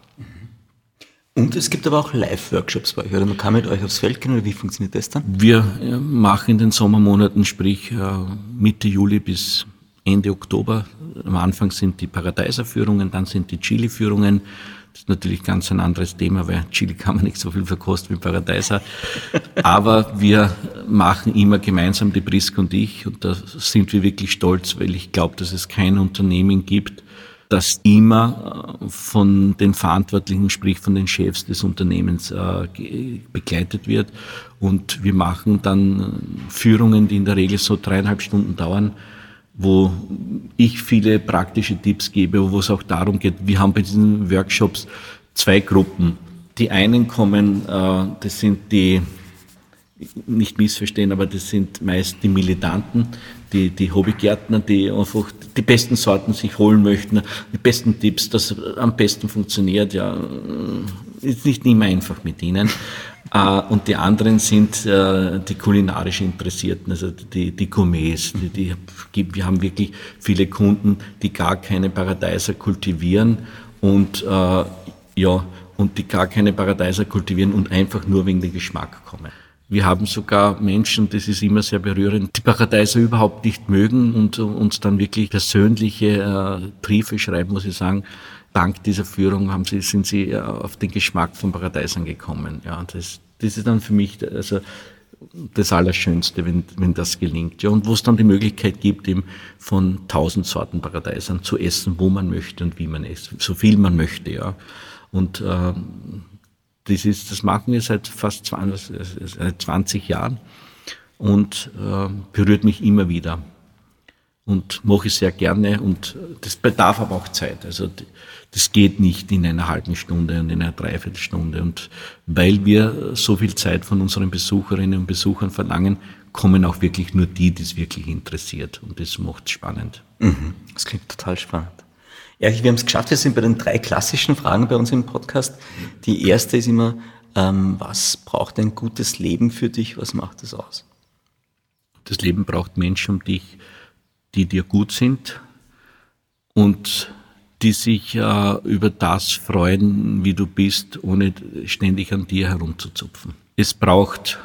Und es gibt aber auch Live-Workshops bei euch, oder man kann mit euch aufs Feld gehen, oder wie funktioniert das dann? Wir machen in den Sommermonaten, sprich äh, Mitte Juli bis Ende Oktober. Am Anfang sind die Paradeiserführungen, dann sind die Chili-Führungen. Das ist natürlich ganz ein anderes Thema, weil Chili kann man nicht so viel verkosten wie Paradeiser. Aber wir machen immer gemeinsam, die Brisk und ich, und da sind wir wirklich stolz, weil ich glaube, dass es kein Unternehmen gibt, das immer äh, von den Verantwortlichen, sprich von den Chefs des Unternehmens äh, begleitet wird. Und wir machen dann Führungen, die in der Regel so dreieinhalb Stunden dauern, wo ich viele praktische Tipps gebe, wo es auch darum geht, wir haben bei diesen Workshops zwei Gruppen. Die einen kommen, äh, das sind die, nicht missverstehen, aber das sind meist die Militanten, die, die Hobbygärtner, die einfach die besten Sorten sich holen möchten, die besten Tipps, das am besten funktioniert, ja, ist nicht immer einfach mit ihnen. Äh, und die anderen sind äh, die kulinarisch Interessierten, also die, die Gourmets. Die, die, wir haben wirklich viele Kunden, die gar keine Paradeiser kultivieren und äh, ja, und die gar keine Paradeiser kultivieren und einfach nur wegen dem Geschmack kommen. Wir haben sogar Menschen, das ist immer sehr berührend, die Paradeiser überhaupt nicht mögen und uns dann wirklich persönliche äh, Briefe schreiben, muss ich sagen, dank dieser Führung haben sie, sind sie auf den Geschmack von Paradeisern gekommen. Ja, das, das ist dann für mich, also das Allerschönste, wenn, wenn das gelingt. Ja, und wo es dann die Möglichkeit gibt, eben von tausend Sorten Paradeisern zu essen, wo man möchte und wie man isst, so viel man möchte, ja. Und äh, das, ist, das machen wir seit fast 20, seit 20 Jahren und äh, berührt mich immer wieder und mache ich sehr gerne und das bedarf aber auch Zeit. Also das geht nicht in einer halben Stunde und in einer Dreiviertelstunde. Und weil wir so viel Zeit von unseren Besucherinnen und Besuchern verlangen, kommen auch wirklich nur die, die es wirklich interessiert. Und das macht es spannend. Mhm. Das klingt total spannend. Ja, wir haben es geschafft. Wir sind bei den drei klassischen Fragen bei uns im Podcast. Die erste ist immer, ähm, was braucht ein gutes Leben für dich? Was macht es aus? Das Leben braucht Menschen um dich, die dir gut sind und die sich äh, über das freuen, wie du bist, ohne ständig an dir herumzuzupfen. Es braucht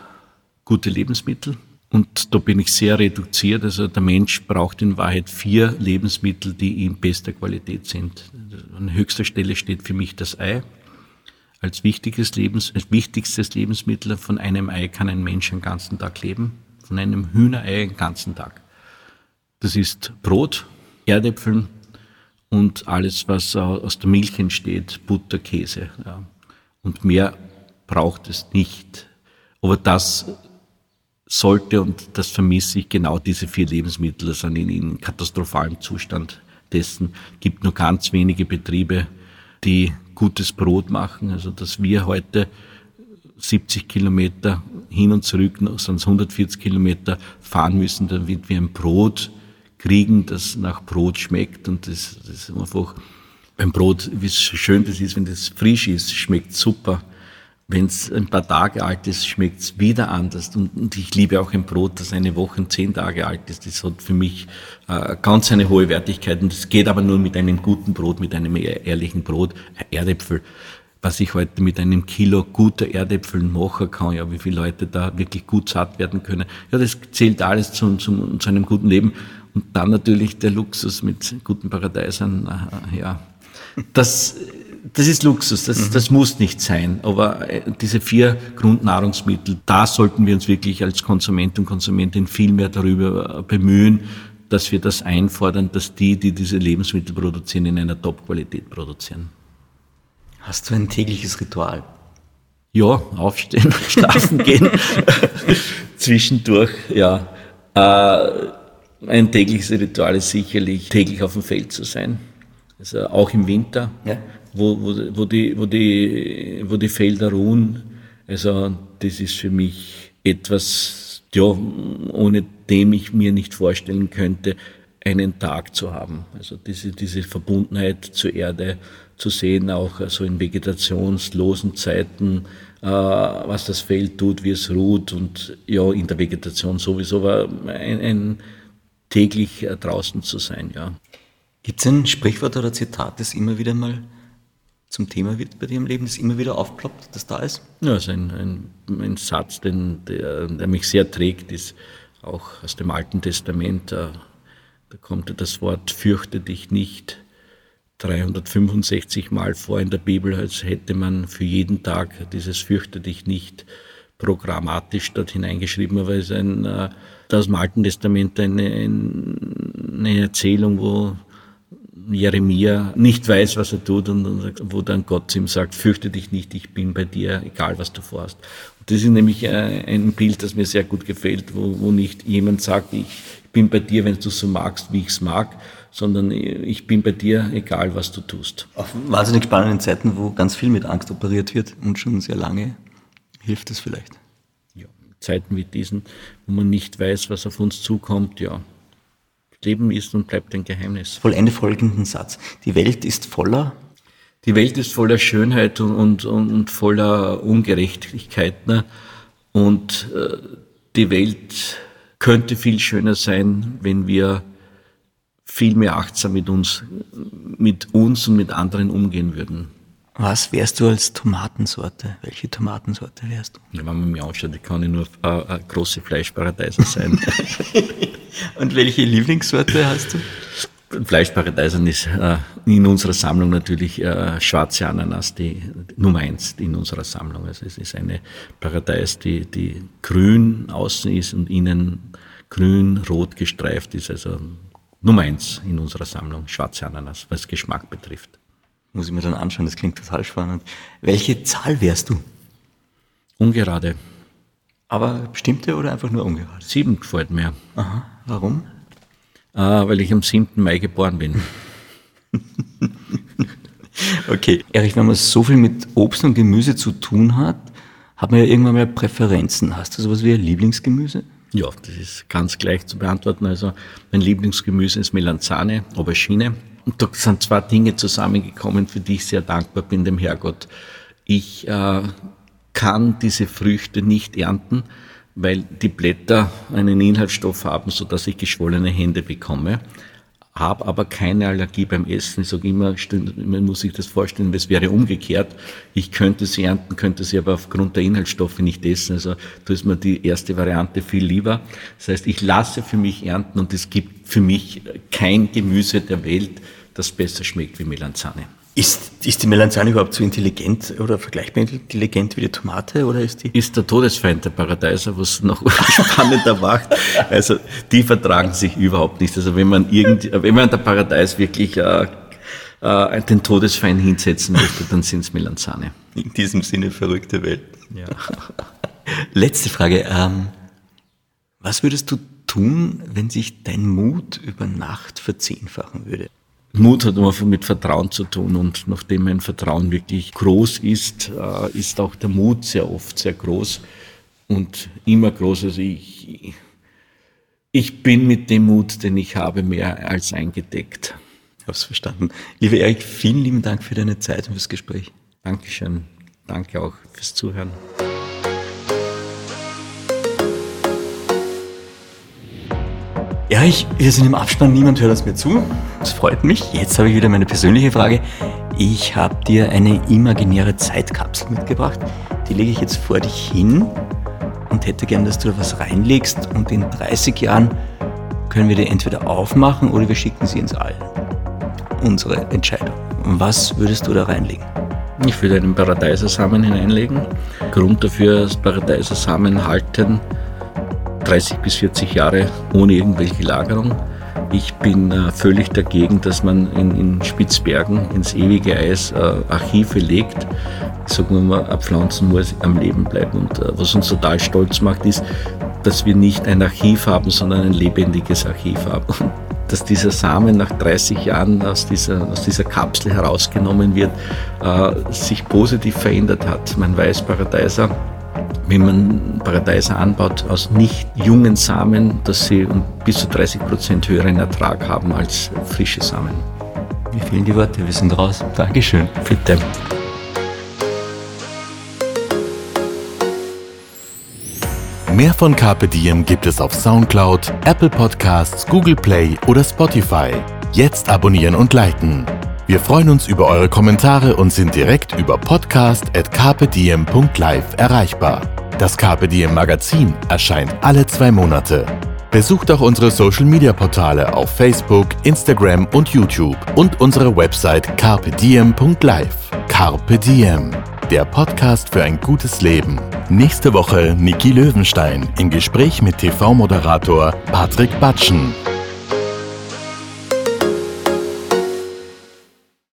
gute Lebensmittel und da bin ich sehr reduziert. Also der Mensch braucht in Wahrheit vier Lebensmittel, die in bester Qualität sind. An höchster Stelle steht für mich das Ei. Als wichtiges Lebens, als wichtigstes Lebensmittel von einem Ei kann ein Mensch einen ganzen Tag leben, von einem Hühnerei einen ganzen Tag. Das ist Brot, Erdäpfeln und alles, was aus der Milch entsteht, Butter, Käse. Ja. Und mehr braucht es nicht. Aber das sollte, und das vermisse ich, genau diese vier Lebensmittel das sind in, in katastrophalem Zustand dessen. gibt nur ganz wenige Betriebe, die gutes Brot machen. Also, dass wir heute 70 Kilometer hin und zurück, sonst 140 Kilometer fahren müssen, damit wir ein Brot kriegen, das nach Brot schmeckt und das, das ist einfach beim Brot, wie schön das ist, wenn das frisch ist, schmeckt super. Wenn es ein paar Tage alt ist, schmeckt es wieder anders. Und, und, ich liebe auch ein Brot, das eine Woche zehn Tage alt ist. Das hat für mich äh, ganz eine hohe Wertigkeit. Und das geht aber nur mit einem guten Brot, mit einem ehrlichen Brot. Erdäpfel, was ich heute mit einem Kilo guter Erdäpfeln machen kann, ja, wie viele Leute da wirklich gut satt werden können. Ja, das zählt alles zu, zu, zu einem guten Leben. Und dann natürlich der Luxus mit guten Paradeisern, ja. Das, das ist Luxus, das, mhm. das muss nicht sein. Aber äh, diese vier Grundnahrungsmittel, da sollten wir uns wirklich als Konsument und Konsumentin viel mehr darüber äh, bemühen, dass wir das einfordern, dass die, die diese Lebensmittel produzieren, in einer Top-Qualität produzieren. Hast du ein tägliches Ritual? Ja, aufstehen, schlafen gehen, zwischendurch, ja. Äh, ein tägliches Ritual ist sicherlich, täglich auf dem Feld zu sein. Also auch im Winter, ja. wo, wo, wo, die, wo, die, wo die Felder ruhen. Also das ist für mich etwas, ja, ohne dem ich mir nicht vorstellen könnte, einen Tag zu haben. Also diese, diese Verbundenheit zur Erde zu sehen, auch also in vegetationslosen Zeiten, äh, was das Feld tut, wie es ruht und ja, in der Vegetation sowieso, aber ein, ein täglich äh, draußen zu sein, ja. Gibt es ein Sprichwort oder Zitat, das immer wieder mal zum Thema wird bei dir im Leben, das immer wieder aufploppt, das da ist? Ja, also ein, ein, ein Satz, den, der, der, mich sehr trägt, ist auch aus dem Alten Testament. Da, da kommt das Wort fürchte dich nicht 365 Mal vor in der Bibel, als hätte man für jeden Tag dieses fürchte dich nicht programmatisch dort hineingeschrieben, aber es ist ein, aus dem Alten Testament eine, eine Erzählung, wo Jeremia nicht weiß, was er tut und wo dann Gott ihm sagt, fürchte dich nicht, ich bin bei dir, egal was du vorhast. Und das ist nämlich äh, ein Bild, das mir sehr gut gefällt, wo, wo nicht jemand sagt, ich bin bei dir, wenn du so magst, wie ich es mag, sondern ich bin bei dir, egal was du tust. Auf wahnsinnig spannenden Zeiten, wo ganz viel mit Angst operiert wird und schon sehr lange hilft es vielleicht. Zeiten wie diesen, wo man nicht weiß, was auf uns zukommt, ja. Leben ist und bleibt ein Geheimnis. Vollende folgenden Satz. Die Welt ist voller. Die Welt ist voller Schönheit und, und, und voller Ungerechtigkeit. Ne? Und äh, die Welt könnte viel schöner sein, wenn wir viel mehr achtsam mit uns, mit uns und mit anderen umgehen würden. Was wärst du als Tomatensorte? Welche Tomatensorte wärst du? Ja, wenn man mich anschaut, kann ich nur äh, große Fleischparadeiser sein. Und welche Lieblingssorte hast du? Fleischparadeisern ist äh, in unserer Sammlung natürlich äh, schwarze Ananas die Nummer eins in unserer Sammlung. Also es ist eine Paradeis, die, die grün außen ist und innen grün-rot gestreift ist. Also Nummer eins in unserer Sammlung, schwarze Ananas, was Geschmack betrifft. Muss ich mir dann anschauen, das klingt total spannend. Welche Zahl wärst du? Ungerade. Aber bestimmte oder einfach nur ungerade? Sieben gefällt mir. Aha, warum? Äh, weil ich am 7. Mai geboren bin. okay, Erich, wenn man so viel mit Obst und Gemüse zu tun hat, hat man ja irgendwann mal Präferenzen. Hast du sowas wie ein Lieblingsgemüse? Ja, das ist ganz gleich zu beantworten. Also mein Lieblingsgemüse ist Melanzane, Aubergine. Und da sind zwei Dinge zusammengekommen, für die ich sehr dankbar bin dem Herrgott. Ich äh, kann diese Früchte nicht ernten, weil die Blätter einen Inhaltsstoff haben, so dass ich geschwollene Hände bekomme. Habe aber keine Allergie beim Essen. Ich sage immer, man muss sich das vorstellen, es wäre umgekehrt. Ich könnte sie ernten, könnte sie aber aufgrund der Inhaltsstoffe nicht essen. Also da ist mir die erste Variante viel lieber. Das heißt, ich lasse für mich ernten und es gibt für mich kein Gemüse der Welt, das besser schmeckt wie Melanzane. Ist, ist die Melanzane überhaupt so intelligent oder vergleichbar intelligent wie die Tomate oder ist die? Ist der Todesfeind der Paradeiser, was noch spannender macht. Also die vertragen sich überhaupt nicht. Also wenn man irgend, wenn man der Paradeis wirklich äh, äh, den Todesfeind hinsetzen möchte, dann sind es Melanzane. In diesem Sinne verrückte Welt. Ja. Letzte Frage. Ähm, was würdest du tun, wenn sich dein Mut über Nacht verzehnfachen würde? Mut hat immer mit Vertrauen zu tun und nachdem mein Vertrauen wirklich groß ist, äh, ist auch der Mut sehr oft sehr groß und immer groß. Also ich, ich bin mit dem Mut, den ich habe, mehr als eingedeckt. Ich habe es verstanden. Lieber Erik, vielen lieben Dank für deine Zeit und fürs Gespräch. Dankeschön. Danke auch fürs Zuhören. Ja, ich, wir sind im Abspann, niemand hört uns mehr zu. Das freut mich. Jetzt habe ich wieder meine persönliche Frage. Ich habe dir eine imaginäre Zeitkapsel mitgebracht. Die lege ich jetzt vor dich hin und hätte gern, dass du da was reinlegst. Und in 30 Jahren können wir die entweder aufmachen oder wir schicken sie ins All. Unsere Entscheidung. Was würdest du da reinlegen? Ich würde einen Paradeisersamen hineinlegen. Grund dafür ist Paradeisersamen halten 30 bis 40 Jahre ohne irgendwelche Lagerung. Ich bin äh, völlig dagegen, dass man in, in Spitzbergen ins ewige Eis äh, Archive legt. Ich sage mal, ein Pflanzen muss am Leben bleiben. Und äh, was uns total stolz macht, ist, dass wir nicht ein Archiv haben, sondern ein lebendiges Archiv haben. dass dieser Samen nach 30 Jahren aus dieser, aus dieser Kapsel herausgenommen wird, äh, sich positiv verändert hat. Mein Weißparadeiser wenn man Paradeiser anbaut aus nicht jungen Samen, dass sie bis zu 30 Prozent höheren Ertrag haben als frische Samen. Mir fehlen die Worte, wir sind raus. Dankeschön. Bitte. Mehr von Carpe Diem gibt es auf Soundcloud, Apple Podcasts, Google Play oder Spotify. Jetzt abonnieren und liken. Wir freuen uns über eure Kommentare und sind direkt über podcast.carpediem.live erreichbar. Das Diem Magazin erscheint alle zwei Monate. Besucht auch unsere Social Media Portale auf Facebook, Instagram und YouTube und unsere Website carpediem.live. Carpe Diem, der Podcast für ein gutes Leben. Nächste Woche Niki Löwenstein im Gespräch mit TV-Moderator Patrick Batschen.